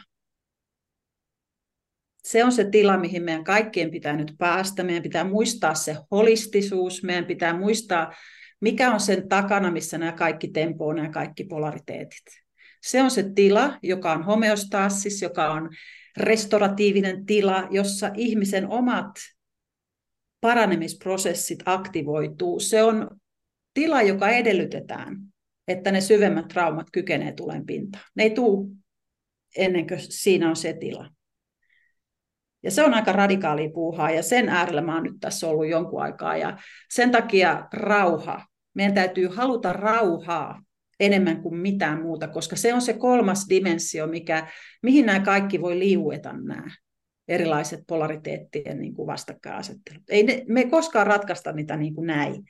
Se on se tila, mihin meidän kaikkien pitää nyt päästä. Meidän pitää muistaa se holistisuus, meidän pitää muistaa, mikä on sen takana, missä nämä kaikki tempoon, nämä kaikki polariteetit. Se on se tila, joka on homeostaassis, joka on restoratiivinen tila, jossa ihmisen omat paranemisprosessit aktivoituu. Se on tila, joka edellytetään että ne syvemmät traumat kykenee tulemaan pintaan. Ne ei tule ennen kuin siinä on se tila. Ja se on aika radikaali puuhaa ja sen äärellä mä oon nyt tässä ollut jonkun aikaa. Ja sen takia rauha. Meidän täytyy haluta rauhaa enemmän kuin mitään muuta, koska se on se kolmas dimensio, mikä, mihin nämä kaikki voi liueta nämä erilaiset polariteettien niin kuin vastakkainasettelut. Ei ne, me ei koskaan ratkaista niitä niin kuin näin,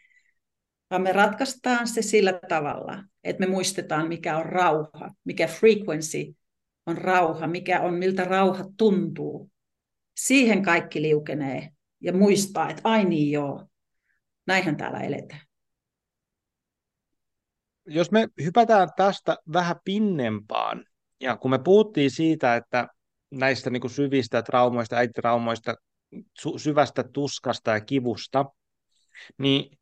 vaan me ratkaistaan se sillä tavalla, että me muistetaan, mikä on rauha, mikä frequency on rauha, mikä on, miltä rauha tuntuu. Siihen kaikki liukenee ja muistaa, että ai niin joo, näinhän täällä eletään. Jos me hypätään tästä vähän pinnempaan, ja kun me puhuttiin siitä, että näistä niin kuin syvistä traumoista, äititraumoista, syvästä tuskasta ja kivusta, niin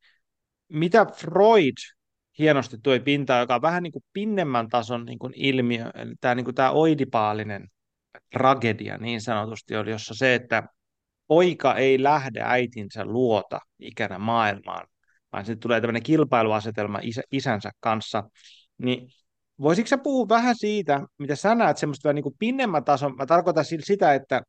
mitä Freud hienosti tuo pinta, joka on vähän niin kuin pinnemmän tason niin kuin ilmiö, eli tämä, niin kuin tämä oidipaalinen tragedia niin sanotusti oli, jossa se, että poika ei lähde äitinsä luota ikänä maailmaan, vaan sitten tulee tämmöinen kilpailuasetelma isä, isänsä kanssa, niin voisitko sä puhua vähän siitä, mitä sä näet semmoista niin kuin pinnemmän tason, mä tarkoitan sitä, että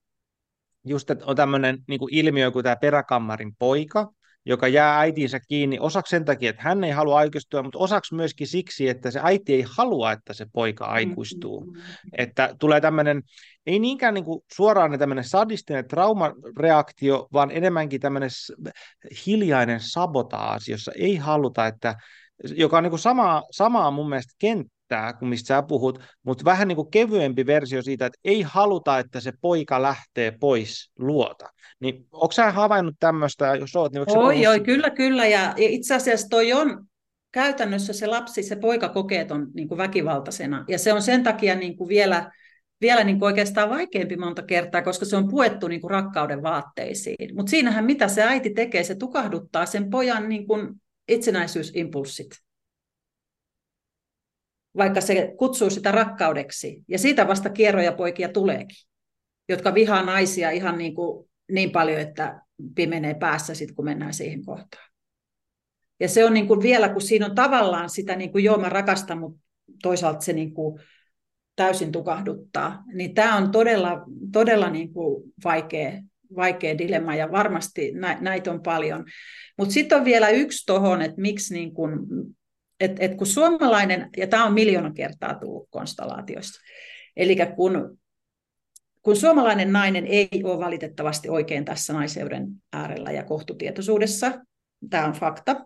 just että on tämmöinen niin kuin ilmiö kuin tämä peräkammarin poika, joka jää äitinsä kiinni osaksi sen takia, että hän ei halua aikuistua, mutta osaksi myöskin siksi, että se äiti ei halua, että se poika aikuistuu. Mm-hmm. Että tulee tämmöinen, ei niinkään niin kuin suoraan tämmöinen sadistinen traumareaktio, vaan enemmänkin tämmöinen hiljainen sabotaasi, jossa ei haluta, että joka on niin kuin samaa, samaa mun mielestä kenttä, tämä, kun mistä sä puhut, mutta vähän niin kuin kevyempi versio siitä, että ei haluta, että se poika lähtee pois luota. Niin onko sä havainnut tämmöistä, jos oot, niin Oi, oi, kyllä, kyllä, ja itse asiassa toi on käytännössä se lapsi, se poika kokee ton niin kuin väkivaltaisena, ja se on sen takia niin kuin vielä, vielä niin kuin oikeastaan vaikeampi monta kertaa, koska se on puettu niin kuin rakkauden vaatteisiin. Mutta siinähän mitä se äiti tekee, se tukahduttaa sen pojan niin kuin itsenäisyysimpulssit vaikka se kutsuu sitä rakkaudeksi. Ja siitä vasta kierroja poikia tuleekin, jotka vihaa naisia ihan niin, kuin, niin paljon, että pimenee päässä sitten, kun mennään siihen kohtaan. Ja se on niin kuin vielä, kun siinä on tavallaan sitä, niin kuin joo mä rakastan, mutta toisaalta se niin kuin täysin tukahduttaa, niin tämä on todella, todella niin kuin vaikea, vaikea dilemma ja varmasti näitä on paljon. Mutta sitten on vielä yksi tuohon, että miksi niin kuin et, et kun suomalainen, ja tämä on miljoona kertaa tullut konstellaatiosta, eli kun, kun suomalainen nainen ei ole valitettavasti oikein tässä naiseuden äärellä ja kohtutietoisuudessa, tämä on fakta,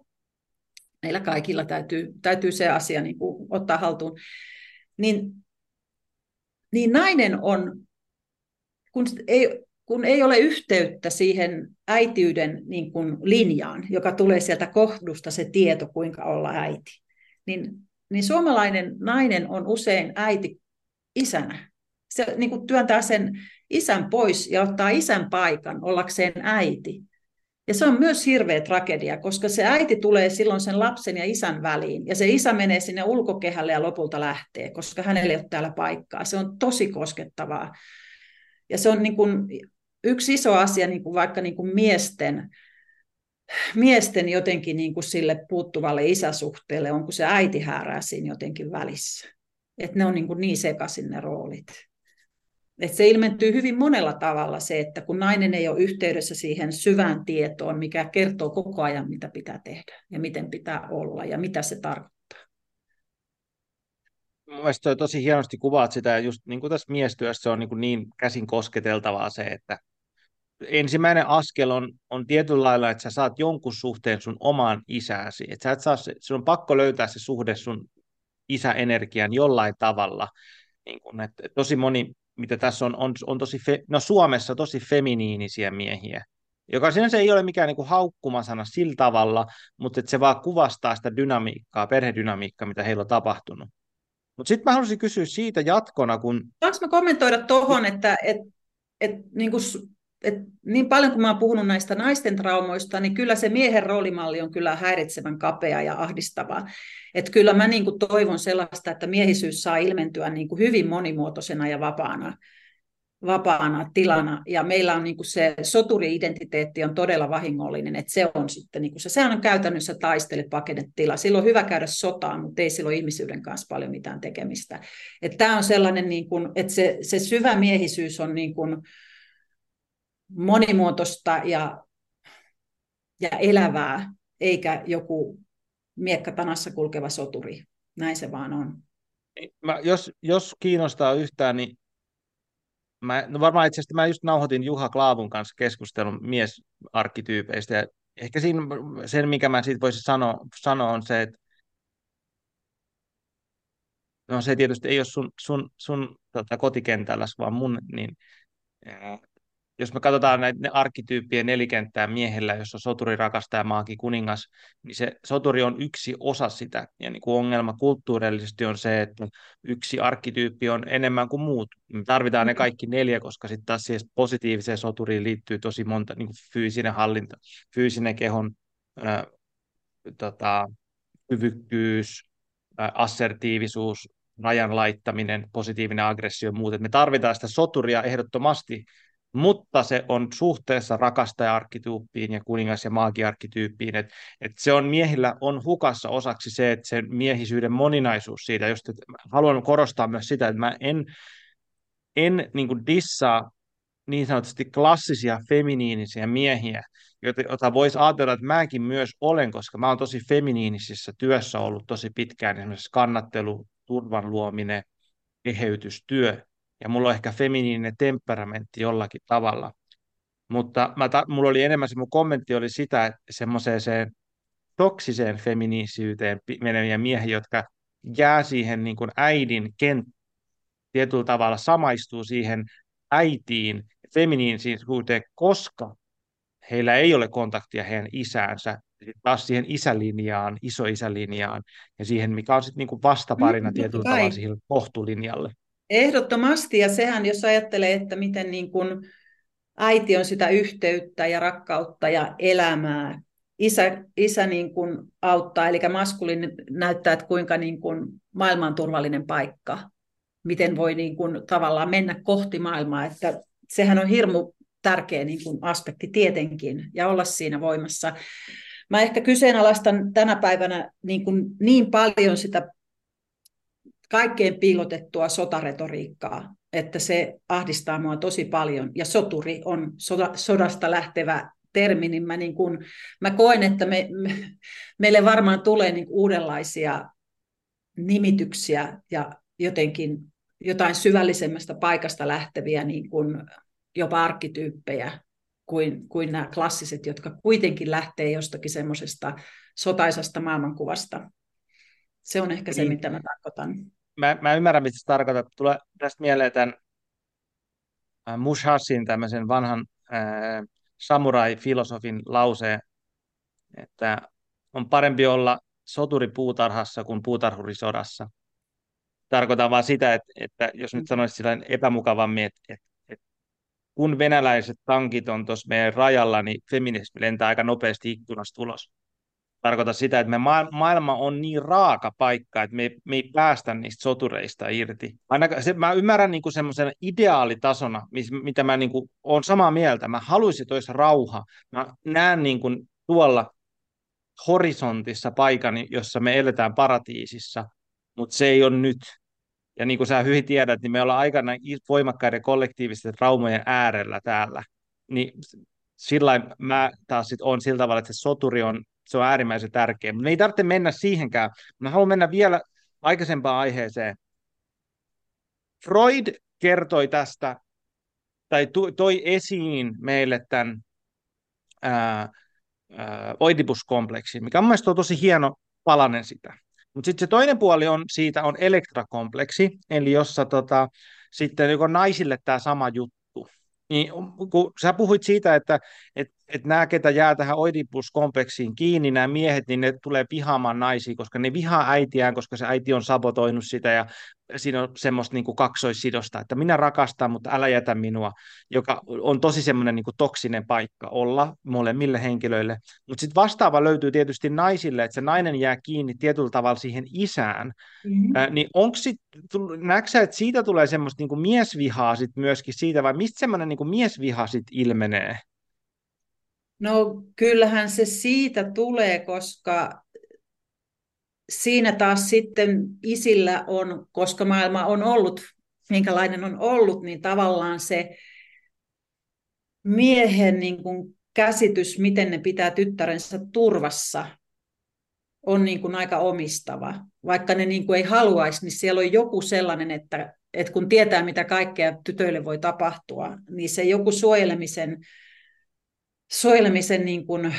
meillä kaikilla täytyy, täytyy se asia niin kuin ottaa haltuun, niin, niin nainen on, kun ei, kun ei ole yhteyttä siihen äitiyden niin kuin linjaan, joka tulee sieltä kohdusta se tieto, kuinka olla äiti, niin, niin suomalainen nainen on usein äiti isänä. Se niin kuin työntää sen isän pois ja ottaa isän paikan ollakseen äiti. Ja se on myös hirveä tragedia, koska se äiti tulee silloin sen lapsen ja isän väliin, ja se isä menee sinne ulkokehälle ja lopulta lähtee, koska hänelle ei ole täällä paikkaa. Se on tosi koskettavaa. Ja se on niin kuin yksi iso asia niin kuin vaikka niin kuin miesten miesten jotenkin niin kuin sille puuttuvalle isäsuhteelle, onko se äiti häärää siinä jotenkin välissä. Että ne on niin, kuin niin sekaisin ne roolit. Et se ilmentyy hyvin monella tavalla se, että kun nainen ei ole yhteydessä siihen syvään tietoon, mikä kertoo koko ajan, mitä pitää tehdä ja miten pitää olla ja mitä se tarkoittaa. Mielestäni tosi hienosti kuvaat sitä, ja just niin kuin tässä miestyössä on niin, niin käsin kosketeltavaa se, että ensimmäinen askel on, on tietyllä lailla, että sä saat jonkun suhteen sun omaan isääsi. Että sä et saa, sun on pakko löytää se suhde sun isäenergian jollain tavalla. Niin kun, että tosi moni, mitä tässä on, on, on tosi, fe, no Suomessa tosi feminiinisiä miehiä, joka sinänsä ei ole mikään niin kuin haukkumasana sillä tavalla, mutta että se vaan kuvastaa sitä dynamiikkaa, perhedynamiikkaa, mitä heillä on tapahtunut. Mutta sitten mä haluaisin kysyä siitä jatkona, kun... Saanko mä kommentoida tuohon, että et, et, niin kuin et niin paljon kuin mä oon puhunut näistä naisten traumoista, niin kyllä se miehen roolimalli on kyllä häiritsevän kapea ja ahdistava. Et kyllä mä niin kuin toivon sellaista, että miehisyys saa ilmentyä niin kuin hyvin monimuotoisena ja vapaana, vapaana tilana. Ja meillä on niin kuin se soturi-identiteetti on todella vahingollinen, että se on sitten niin kuin se, sehän on käytännössä taistele tila. Silloin on hyvä käydä sotaan, mutta ei silloin ihmisyyden kanssa paljon mitään tekemistä. Tämä on sellainen, niin kuin, että se, se syvä miehisyys on niin kuin, monimuotoista ja, ja elävää, eikä joku miekkatanassa kulkeva soturi. Näin se vaan on. Niin, mä, jos, jos kiinnostaa yhtään, niin mä, no varmaan itse asiassa mä just nauhoitin Juha Klaavun kanssa keskustelun miesarkkityypeistä, ja ehkä siinä sen, mikä mä siitä voisin sanoa, sanoa on se, että no se tietysti ei ole sun, sun, sun tota, kotikentällä, vaan mun, niin jos me katsotaan näitä ne arkkityyppien nelikenttää miehellä, jossa on soturi, rakastaja, maaki, kuningas, niin se soturi on yksi osa sitä. Ja niin kuin ongelma kulttuurillisesti on se, että yksi arkkityyppi on enemmän kuin muut. Me tarvitaan ne mm. kaikki neljä, koska sitten taas siihen positiiviseen soturiin liittyy tosi monta niin kuin fyysinen hallinta, fyysinen kehon ää, tota, kyvykkyys, ää, assertiivisuus, rajan laittaminen, positiivinen aggressio ja muut. me tarvitaan sitä soturia ehdottomasti mutta se on suhteessa rakastaja-arkkityyppiin ja kuningas- ja maagiarkkityyppiin, että et se on miehillä on hukassa osaksi se, että se miehisyyden moninaisuus siitä, just, haluan korostaa myös sitä, että mä en, en niin kuin dissaa niin sanotusti klassisia feminiinisiä miehiä, joita voisi ajatella, että mäkin myös olen, koska mä oon tosi feminiinisissä työssä ollut tosi pitkään, esimerkiksi kannattelu, turvan luominen, eheytystyö, ja mulla on ehkä feminiininen temperamentti jollakin tavalla. Mutta mä ta- mulla oli enemmän se mun kommentti oli sitä, että semmoiseen toksiseen feminiisyyteen meneviä miehiä, jotka jää siihen niin kuin äidin kent tietyllä tavalla samaistuu siihen äitiin, feminiinisyyteen, koska heillä ei ole kontaktia heidän isäänsä, taas siihen isälinjaan, isoisälinjaan ja siihen, mikä on sitten niin vastaparina mm, tietyllä tavalla siihen kohtulinjalle. Ehdottomasti, ja sehän jos ajattelee, että miten niin kuin äiti on sitä yhteyttä ja rakkautta ja elämää, isä, isä niin kuin auttaa, eli maskulin näyttää, että kuinka niin kuin maailman on turvallinen paikka, miten voi niin kuin tavallaan mennä kohti maailmaa, että sehän on hirmu tärkeä niin kuin aspekti tietenkin, ja olla siinä voimassa. Mä ehkä kyseenalaistan tänä päivänä niin, kuin niin paljon sitä kaikkein piilotettua sotaretoriikkaa, että se ahdistaa mua tosi paljon. Ja soturi on soda, sodasta lähtevä termi, niin mä, niin kun, mä koen, että me, me, meille varmaan tulee niin uudenlaisia nimityksiä ja jotenkin jotain syvällisemmästä paikasta lähteviä niin kuin jopa arkkityyppejä kuin, kuin nämä klassiset, jotka kuitenkin lähtee jostakin semmoisesta sotaisasta maailmankuvasta. Se on ehkä se, niin. mitä mä tarkoitan mä, mä ymmärrän, mitä se tarkoittaa. Tulee tästä mieleen tämän äh, Mushashin, tämmöisen vanhan äh, samurai-filosofin lauseen, että on parempi olla soturi puutarhassa kuin puutarhuri sodassa. Tarkoitan vaan sitä, että, että jos nyt sanoisi sillä epämukavammin, että, että, että kun venäläiset tankit on tuossa meidän rajalla, niin feminismi lentää aika nopeasti ikkunasta ulos tarkoita sitä, että me ma- maailma on niin raaka paikka, että me, me ei päästä niistä sotureista irti. Ainakaan se, mä ymmärrän niin semmoisen ideaalitasona, mis, mitä mä niin olen samaa mieltä. Mä haluaisin, että olisi rauha. Mä näen niin kuin, tuolla horisontissa paikan, jossa me eletään paratiisissa, mutta se ei ole nyt. Ja niin kuin sä hyvin tiedät, niin me ollaan aikana voimakkaiden kollektiivisten traumojen äärellä täällä. Niin sillä mä taas sit on sillä tavalla, että se soturi on se on äärimmäisen tärkeä. Mutta me ei tarvitse mennä siihenkään. Mä haluan mennä vielä aikaisempaan aiheeseen. Freud kertoi tästä, tai toi esiin meille tämän ää, Oedipus-kompleksin, mikä on mielestäni tosi hieno palanen sitä. Mutta sitten se toinen puoli on siitä on Elektra-kompleksi, eli jossa tota, sitten joko naisille tämä sama juttu, niin kun sä puhuit siitä, että, että, että nämä, ketä jää tähän Oedipus-kompleksiin kiinni, nämä miehet, niin ne tulee vihaamaan naisia, koska ne vihaa äitiään, koska se äiti on sabotoinut sitä ja siinä on semmoista niin kuin kaksoissidosta, että minä rakastan, mutta älä jätä minua, joka on tosi semmoinen niin kuin toksinen paikka olla molemmille henkilöille. Mutta sitten vastaava löytyy tietysti naisille, että se nainen jää kiinni tietyllä tavalla siihen isään. Mm-hmm. Äh, niin onko sit, näetkö että siitä tulee semmoista niin kuin miesvihaa sit myöskin siitä, vai mistä semmoinen niin kuin miesviha sit ilmenee? No kyllähän se siitä tulee, koska siinä taas sitten isillä on, koska maailma on ollut, minkälainen on ollut, niin tavallaan se miehen niin kuin käsitys, miten ne pitää tyttärensä turvassa, on niin kuin aika omistava. Vaikka ne niin kuin ei haluaisi, niin siellä on joku sellainen, että, että kun tietää, mitä kaikkea tytöille voi tapahtua, niin se joku suojelemisen, suojelemisen niin kuin,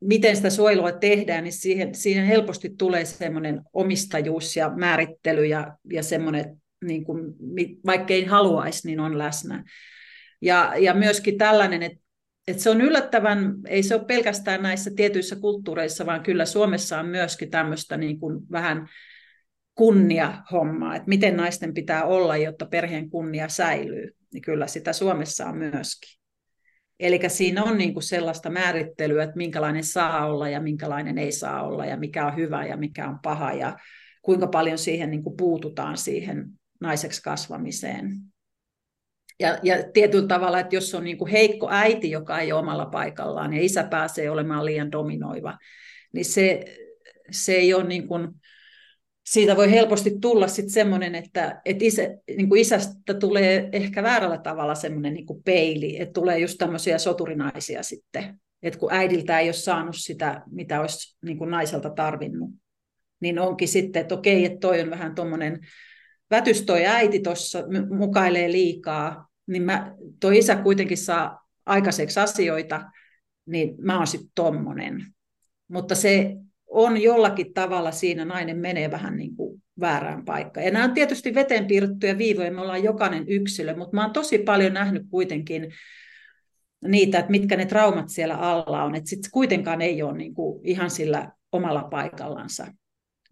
miten sitä suojelua tehdään, niin siihen, siihen helposti tulee semmoinen omistajuus ja määrittely ja, ja semmoinen, niin kuin, vaikka ei haluaisi, niin on läsnä. Ja, ja myöskin tällainen, että, että se on yllättävän, ei se ole pelkästään näissä tietyissä kulttuureissa, vaan kyllä Suomessa on myöskin tämmöistä niin kuin vähän kunnia-hommaa, että miten naisten pitää olla, jotta perheen kunnia säilyy. Niin kyllä sitä Suomessa on myöskin. Eli siinä on niin kuin sellaista määrittelyä, että minkälainen saa olla ja minkälainen ei saa olla ja mikä on hyvä ja mikä on paha ja kuinka paljon siihen niin kuin puututaan siihen naiseksi kasvamiseen. Ja, ja tietyllä tavalla, että jos on niin kuin heikko äiti, joka ei ole omalla paikallaan ja isä pääsee olemaan liian dominoiva, niin se, se ei ole niin kuin, siitä voi helposti tulla sitten semmoinen, että, että isä, niin kuin isästä tulee ehkä väärällä tavalla semmoinen niin peili, että tulee just tämmöisiä soturinaisia sitten, että kun äidiltä ei ole saanut sitä, mitä olisi niin kuin naiselta tarvinnut, niin onkin sitten, että okei, että toi on vähän tuommoinen, vätys toi äiti tuossa mukailee liikaa, niin mä, toi isä kuitenkin saa aikaiseksi asioita, niin mä oon sitten tommonen. Mutta se on jollakin tavalla siinä nainen menee vähän niin kuin väärään paikkaan. Ja nämä on tietysti veteen piirrettyjä viivoja, me ollaan jokainen yksilö, mutta mä oon tosi paljon nähnyt kuitenkin niitä, että mitkä ne traumat siellä alla on, että sitten kuitenkaan ei ole niin kuin ihan sillä omalla paikallansa.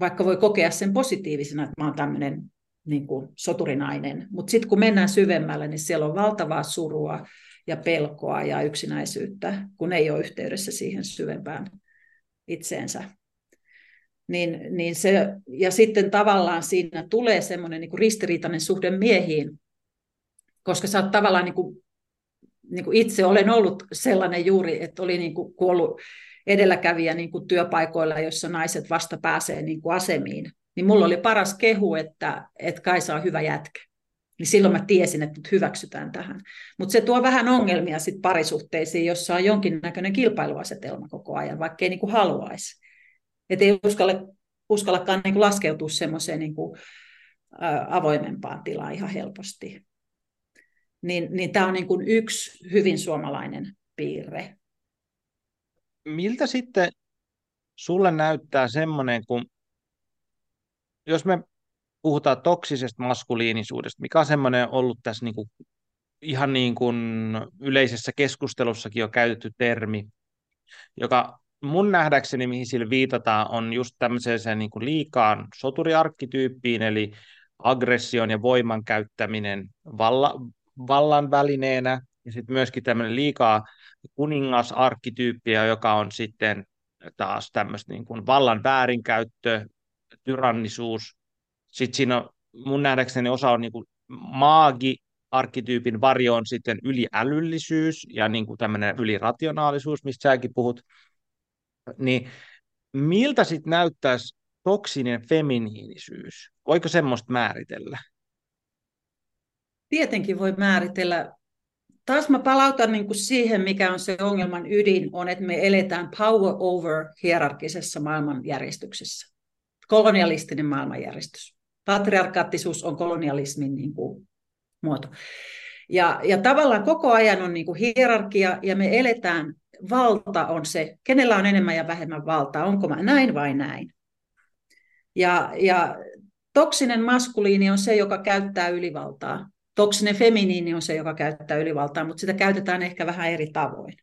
Vaikka voi kokea sen positiivisena, että mä oon tämmöinen niin kuin soturinainen. Mutta sitten kun mennään syvemmälle, niin siellä on valtavaa surua ja pelkoa ja yksinäisyyttä, kun ei ole yhteydessä siihen syvempään itseensä. Niin, niin se, ja sitten tavallaan siinä tulee semmoinen niin ristiriitainen suhde miehiin, koska sä oot tavallaan niin kuin, niin kuin itse olen ollut sellainen juuri, että oli niin kuin kuollut edelläkävijä niin kuin työpaikoilla, jossa naiset vasta pääsee niin kuin asemiin niin mulla oli paras kehu, että, että Kaisa on hyvä jätkä. Niin silloin mä tiesin, että nyt hyväksytään tähän. Mutta se tuo vähän ongelmia sit parisuhteisiin, jossa on jonkinnäköinen kilpailuasetelma koko ajan, vaikka ei niinku haluaisi. Että ei uskalla, uskallakaan niinku laskeutua semmoiseen niinku, avoimempaan tilaan ihan helposti. Niin, niin tämä on niinku yksi hyvin suomalainen piirre. Miltä sitten sulle näyttää semmoinen, kun jos me puhutaan toksisesta maskuliinisuudesta, mikä on semmoinen ollut tässä niin kuin, ihan niin kuin yleisessä keskustelussakin jo käytetty termi, joka mun nähdäkseni, mihin sillä viitataan, on just tämmöiseen niin kuin liikaan soturiarkkityyppiin, eli aggression ja voiman käyttäminen valla, vallan välineenä, ja sitten myöskin tämmöinen liikaa kuningasarkkityyppiä, joka on sitten taas tämmöistä niin kuin vallan väärinkäyttö, tyrannisuus. Sitten siinä on, mun nähdäkseni osa on niin kuin maagi, arkkityypin varjo on sitten yliälyllisyys ja niin kuin tämmöinen ylirationaalisuus, mistä säkin puhut. Niin miltä sitten näyttäisi toksinen feminiinisyys? Voiko semmoista määritellä? Tietenkin voi määritellä. Taas mä palautan niin kuin siihen, mikä on se ongelman ydin, on, että me eletään power over hierarkisessa maailmanjärjestyksessä kolonialistinen maailmanjärjestys. Patriarkaattisuus on kolonialismin niin kuin, muoto. Ja, ja tavallaan koko ajan on niin kuin hierarkia ja me eletään, valta on se, kenellä on enemmän ja vähemmän valtaa, onko mä näin vai näin. Ja, ja toksinen maskuliini on se, joka käyttää ylivaltaa. Toksinen feminiini on se, joka käyttää ylivaltaa, mutta sitä käytetään ehkä vähän eri tavoin.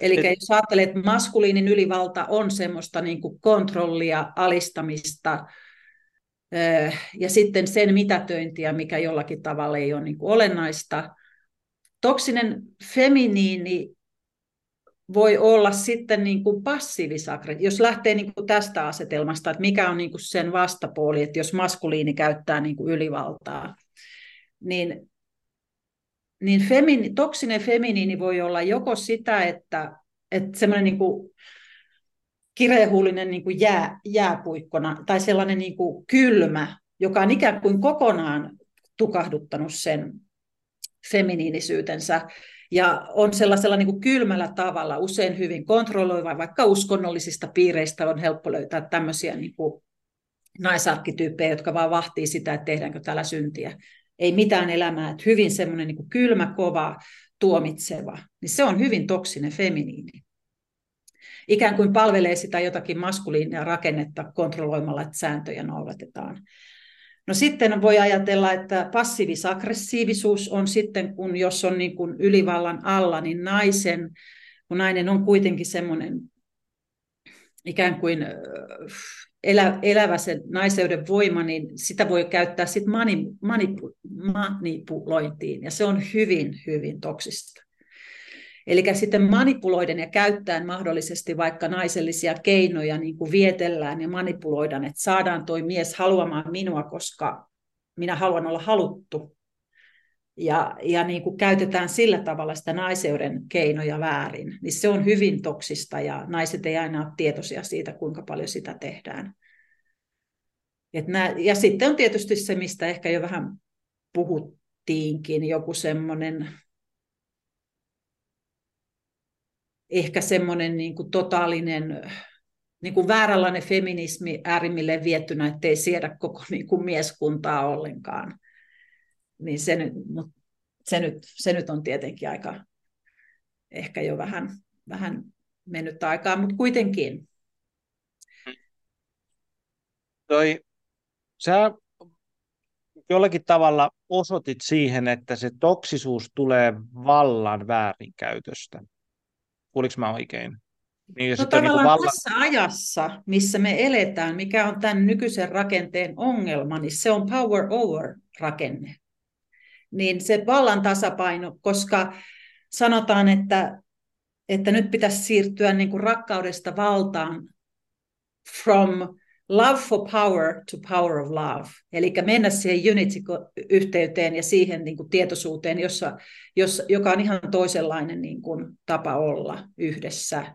Eli et... jos ajattelet, että maskuliinin ylivalta on semmoista niin kuin kontrollia, alistamista ja sitten sen mitätöintiä, mikä jollakin tavalla ei ole niin kuin olennaista. Toksinen feminiini voi olla sitten niin kuin passiivisakre, jos lähtee niin kuin tästä asetelmasta, että mikä on niin kuin sen vastapuoli, että jos maskuliini käyttää niin kuin ylivaltaa, niin niin femini, toksinen feminiini voi olla joko sitä, että, että semmoinen niin kuin kirehullinen niin jää, jääpuikkona tai sellainen niin kuin kylmä, joka on ikään kuin kokonaan tukahduttanut sen, feminiinisyytensä ja on sellaisella niin kuin kylmällä tavalla usein hyvin kontrolloiva, vaikka uskonnollisista piireistä on helppo löytää tämmöisiä niin kuin naisarkkityyppejä, jotka vaan vahtii sitä, että tehdäänkö täällä syntiä. Ei mitään elämää, että hyvin semmoinen niin kylmä, kova, tuomitseva, niin se on hyvin toksinen feminiini. Ikään kuin palvelee sitä jotakin maskuliinia rakennetta kontrolloimalla, että sääntöjä noudatetaan. No sitten voi ajatella, että passiivis-aggressiivisuus on sitten, kun jos on niin kuin ylivallan alla, niin naisen, kun nainen on kuitenkin semmoinen ikään kuin elä, elävä se naiseuden voima, niin sitä voi käyttää manipu, manipulointiin, ja se on hyvin, hyvin toksista. Eli sitten manipuloiden ja käyttäen mahdollisesti vaikka naisellisia keinoja niin kuin vietellään ja manipuloidaan, että saadaan toi mies haluamaan minua, koska minä haluan olla haluttu. Ja, ja niin kuin käytetään sillä tavalla sitä naiseuden keinoja väärin, niin se on hyvin toksista ja naiset ei aina ole tietoisia siitä, kuinka paljon sitä tehdään. Et nää, ja sitten on tietysti se, mistä ehkä jo vähän puhuttiinkin, joku semmoinen ehkä semmoinen niin kuin totaalinen niin kuin vääränlainen feminismi äärimmilleen viettynä, ettei siedä koko niin kuin mieskuntaa ollenkaan. Niin se nyt, se, nyt, se nyt on tietenkin aika ehkä jo vähän, vähän mennyt aikaa, mutta kuitenkin. Toi, sä jollakin tavalla osoitit siihen, että se toksisuus tulee vallan väärinkäytöstä. Kuuliko mä oikein? Niin, no tavallaan niin valla... tässä ajassa, missä me eletään, mikä on tämän nykyisen rakenteen ongelma, niin se on power over rakenne. Niin se vallan tasapaino, koska sanotaan, että, että nyt pitäisi siirtyä niin kuin rakkaudesta valtaan from love for power to power of love. Eli mennä siihen unity-yhteyteen ja siihen niin kuin tietoisuuteen, jossa, jossa, joka on ihan toisenlainen niin kuin, tapa olla yhdessä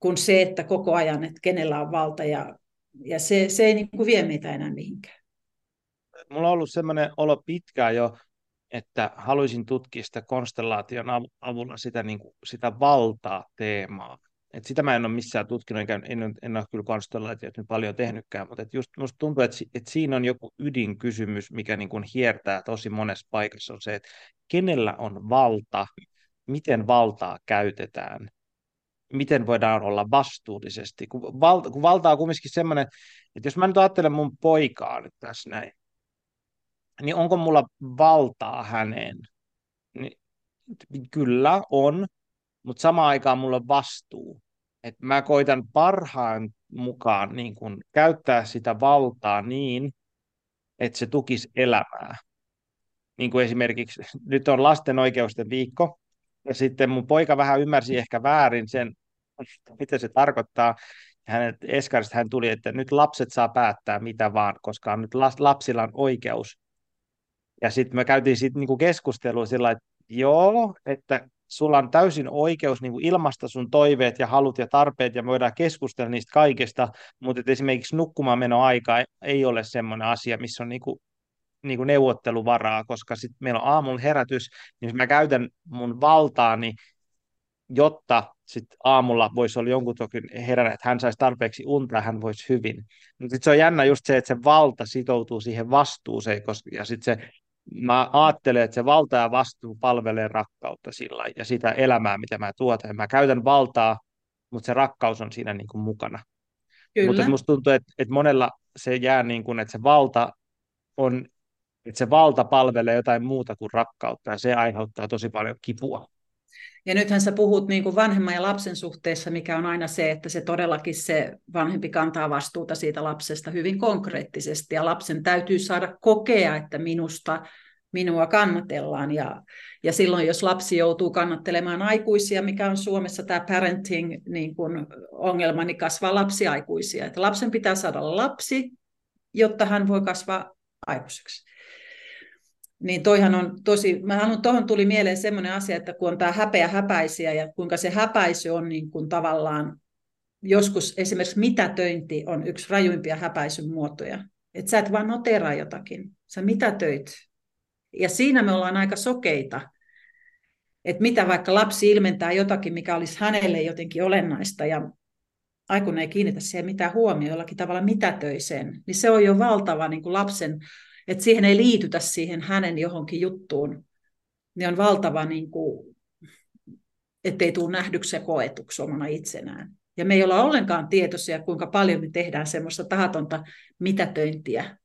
kuin se, että koko ajan, että kenellä on valta ja, ja se, se ei niin kuin, vie meitä enää mihinkään. Mulla on ollut sellainen olo pitkään jo, että haluaisin tutkia sitä konstellaation avulla sitä, niin kuin, sitä valtaa teemaa. Et sitä mä en ole missään tutkinut, enkä en, en ole kyllä konstellaatiot nyt paljon tehnytkään, mutta et just musta tuntuu, että, että siinä on joku ydinkysymys, mikä niin kuin hiertää tosi monessa paikassa, on se, että kenellä on valta, miten valtaa käytetään, miten voidaan olla vastuullisesti. Kun, valta, kun valta on kumminkin semmoinen, että jos mä nyt ajattelen mun poikaa nyt tässä näin, niin onko mulla valtaa häneen? Niin, kyllä on, mutta samaan aikaan mulla on vastuu että mä koitan parhaan mukaan niin kun, käyttää sitä valtaa niin, että se tukisi elämää. Niin kuin esimerkiksi nyt on lasten oikeusten viikko, ja sitten mun poika vähän ymmärsi ehkä väärin sen, mitä se tarkoittaa. Hänet Eskarista hän tuli, että nyt lapset saa päättää mitä vaan, koska nyt lapsilla on oikeus. Ja sitten me käytiin sitten niinku keskustelua sillä että joo, että sulla on täysin oikeus niin kuin ilmaista sun toiveet ja halut ja tarpeet ja voidaan keskustella niistä kaikesta, mutta esimerkiksi nukkumaan meno aika ei ole semmoinen asia, missä on niin kuin, niin kuin neuvotteluvaraa, koska sitten meillä on aamulla herätys, niin mä käytän mun valtaani, jotta sitten aamulla voisi olla jonkun toki heränä, että hän saisi tarpeeksi unta hän voisi hyvin. Mutta se on jännä just se, että se valta sitoutuu siihen vastuuseen, koska, ja sitten se mä ajattelen, että se valta ja vastuu palvelee rakkautta sillä ja sitä elämää, mitä mä tuotan. Mä käytän valtaa, mutta se rakkaus on siinä niin kuin mukana. Kyllä. Mutta musta tuntuu, että, että monella se jää niin kuin, että se valta on, että se valta palvelee jotain muuta kuin rakkautta ja se aiheuttaa tosi paljon kipua. Ja nythän sä puhut niin kuin vanhemman ja lapsen suhteessa, mikä on aina se, että se todellakin se vanhempi kantaa vastuuta siitä lapsesta hyvin konkreettisesti. Ja lapsen täytyy saada kokea, että minusta minua kannatellaan. Ja, ja silloin, jos lapsi joutuu kannattelemaan aikuisia, mikä on Suomessa tämä parenting niin niin kasvaa lapsiaikuisia. Että lapsen pitää saada lapsi, jotta hän voi kasvaa aikuiseksi. Niin toihan on tosi, mä haluan, tuohon tuli mieleen semmoinen asia, että kun on tämä häpeä häpäisiä ja kuinka se häpäisy on niin kuin tavallaan, joskus esimerkiksi mitätöinti on yksi rajuimpia häpäisyn muotoja. Että sä et vaan noteraa jotakin, sä mitätöit. Ja siinä me ollaan aika sokeita, että mitä vaikka lapsi ilmentää jotakin, mikä olisi hänelle jotenkin olennaista ja aikuinen ei kiinnitä siihen mitään huomioon, jollakin tavalla mitätöiseen, niin se on jo valtava niin kuin lapsen, että siihen ei liitytä siihen hänen johonkin juttuun, niin on valtava, niin kuin, ettei tule nähdyksi ja koetuksi omana itsenään. Ja me ei olla ollenkaan tietoisia, kuinka paljon me tehdään semmoista tahatonta mitätöintiä.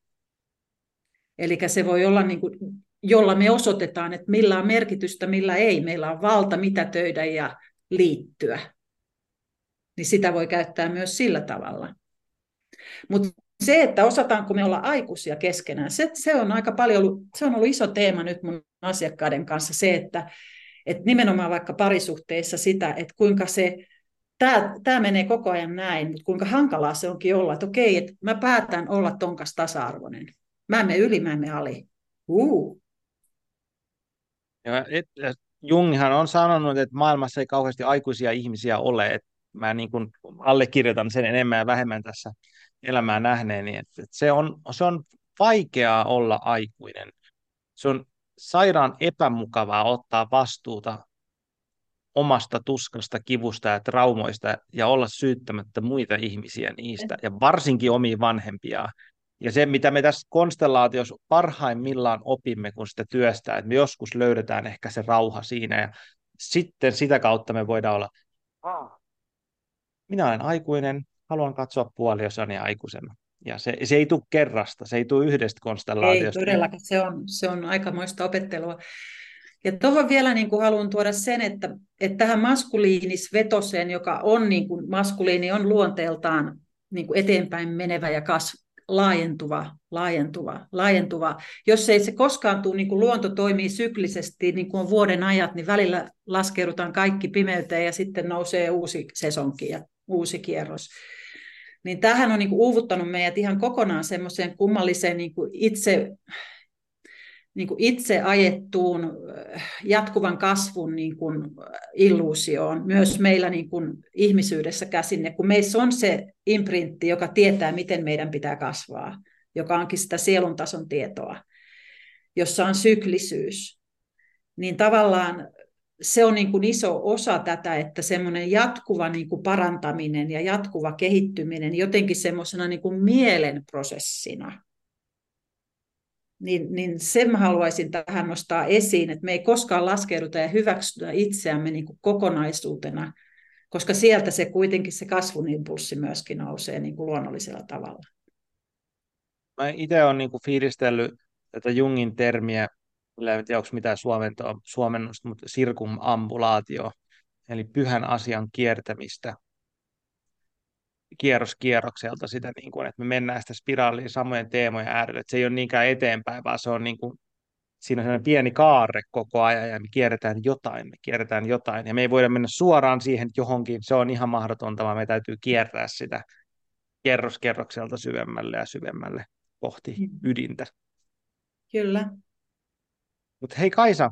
Eli se voi olla, niin kuin, jolla me osoitetaan, että millä on merkitystä, millä ei. Meillä on valta mitätöidä ja liittyä. Niin sitä voi käyttää myös sillä tavalla. Mutta se, että osataanko me olla aikuisia keskenään, se, se on aika paljon ollut, se on ollut iso teema nyt mun asiakkaiden kanssa, se, että, että nimenomaan vaikka parisuhteissa sitä, että kuinka se tämä, tämä menee koko ajan näin, mutta kuinka hankalaa se onkin olla, että okei, että mä päätän olla tonkas tasa-arvoinen. Mä en mene yli, mä en mene ali. Uh. Ja et, Jungihan on sanonut, että maailmassa ei kauheasti aikuisia ihmisiä ole. Että mä niin kuin allekirjoitan sen enemmän ja vähemmän tässä elämää nähneeni. Että, että se, on, se on vaikeaa olla aikuinen. Se on sairaan epämukavaa ottaa vastuuta omasta tuskasta, kivusta ja traumoista ja olla syyttämättä muita ihmisiä niistä, ja varsinkin omia vanhempia. Ja se, mitä me tässä konstellaatiossa parhaimmillaan opimme, kun sitä työstää, että me joskus löydetään ehkä se rauha siinä, ja sitten sitä kautta me voidaan olla, minä olen aikuinen, haluan katsoa puoliosani aikuisena. Ja se, se ei tule kerrasta, se ei tule yhdestä konstellaatiosta. Ei todellakaan, se on, se on aikamoista opettelua. Ja tuohon vielä niin kuin haluan tuoda sen, että, että tähän maskuliinisvetoseen, joka on niin kuin, maskuliini on luonteeltaan niin kuin eteenpäin menevä ja kas, laajentuva, laajentuva, laajentuva. Jos ei se koskaan tule, niin kuin luonto toimii syklisesti, niin kuin on vuoden ajat, niin välillä laskeudutaan kaikki pimeyteen ja sitten nousee uusi sesonki ja uusi kierros. Niin tämähän on niin kuin uuvuttanut meidät ihan kokonaan semmoiseen kummalliseen niin kuin itse niin kuin itse ajettuun äh, jatkuvan kasvun niin kuin äh, illuusioon, myös meillä niin kuin ihmisyydessä käsinne, kun meissä on se imprintti, joka tietää, miten meidän pitää kasvaa, joka onkin sitä sielun tason tietoa, jossa on syklisyys, niin tavallaan se on niin kuin iso osa tätä, että semmoinen jatkuva niin kuin parantaminen ja jatkuva kehittyminen jotenkin semmoisena niin kuin mielen prosessina, niin, niin sen mä haluaisin tähän nostaa esiin, että me ei koskaan laskeuduta ja hyväksytä itseämme niin kuin kokonaisuutena, koska sieltä se kuitenkin se kasvun impulssi myöskin nousee niin kuin luonnollisella tavalla. Mä itse olen niin kuin fiilistellyt tätä Jungin termiä, en tiedä onko mitään suomennosta, mutta sirkumambulaatio, eli pyhän asian kiertämistä kierros kierrokselta sitä, niin kuin, että me mennään sitä spiraaliin samojen teemojen äärelle, että se ei ole niinkään eteenpäin, vaan se on niin kuin, siinä on sellainen pieni kaarre koko ajan ja me kierretään jotain, me kierretään jotain ja me ei voida mennä suoraan siihen johonkin, se on ihan mahdotonta, vaan me täytyy kiertää sitä kerroskerrokselta syvemmälle ja syvemmälle kohti ydintä. Kyllä. Mutta hei Kaisa,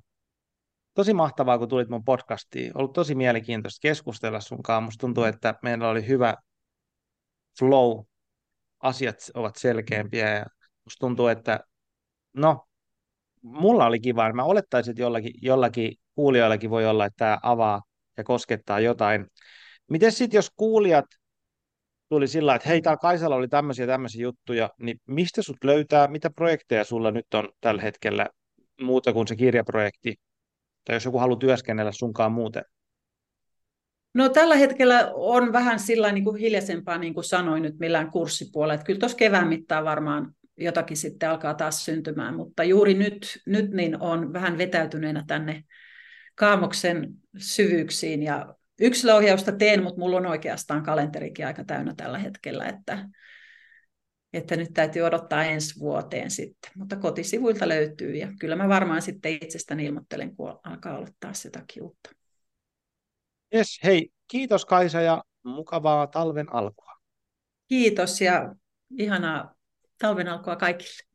tosi mahtavaa, kun tulit mun podcastiin. Ollut tosi mielenkiintoista keskustella sunkaan. Musta tuntuu, että meillä oli hyvä flow, asiat ovat selkeämpiä ja musta tuntuu, että no, mulla oli kiva, mä olettaisin, että jollakin, jollakin kuulijoillakin voi olla, että tämä avaa ja koskettaa jotain. Miten sitten, jos kuulijat tuli sillä että hei, täällä Kaisalla oli tämmöisiä tämmöisiä juttuja, niin mistä sut löytää, mitä projekteja sulla nyt on tällä hetkellä muuta kuin se kirjaprojekti, tai jos joku haluaa työskennellä sunkaan muuten? No tällä hetkellä on vähän sillä niin kuin hiljaisempaa, niin kuin sanoin nyt millään kurssipuolella. Että kyllä tuossa kevään mittaan varmaan jotakin sitten alkaa taas syntymään, mutta juuri nyt, nyt niin on vähän vetäytyneenä tänne kaamoksen syvyyksiin ja yksilöohjausta teen, mutta mulla on oikeastaan kalenterikin aika täynnä tällä hetkellä, että, että nyt täytyy odottaa ensi vuoteen sitten, mutta kotisivuilta löytyy ja kyllä mä varmaan sitten itsestäni ilmoittelen, kun alkaa aloittaa jotakin uutta. Yes, hei, kiitos Kaisa ja mukavaa talven alkua. Kiitos ja ihanaa talven alkua kaikille.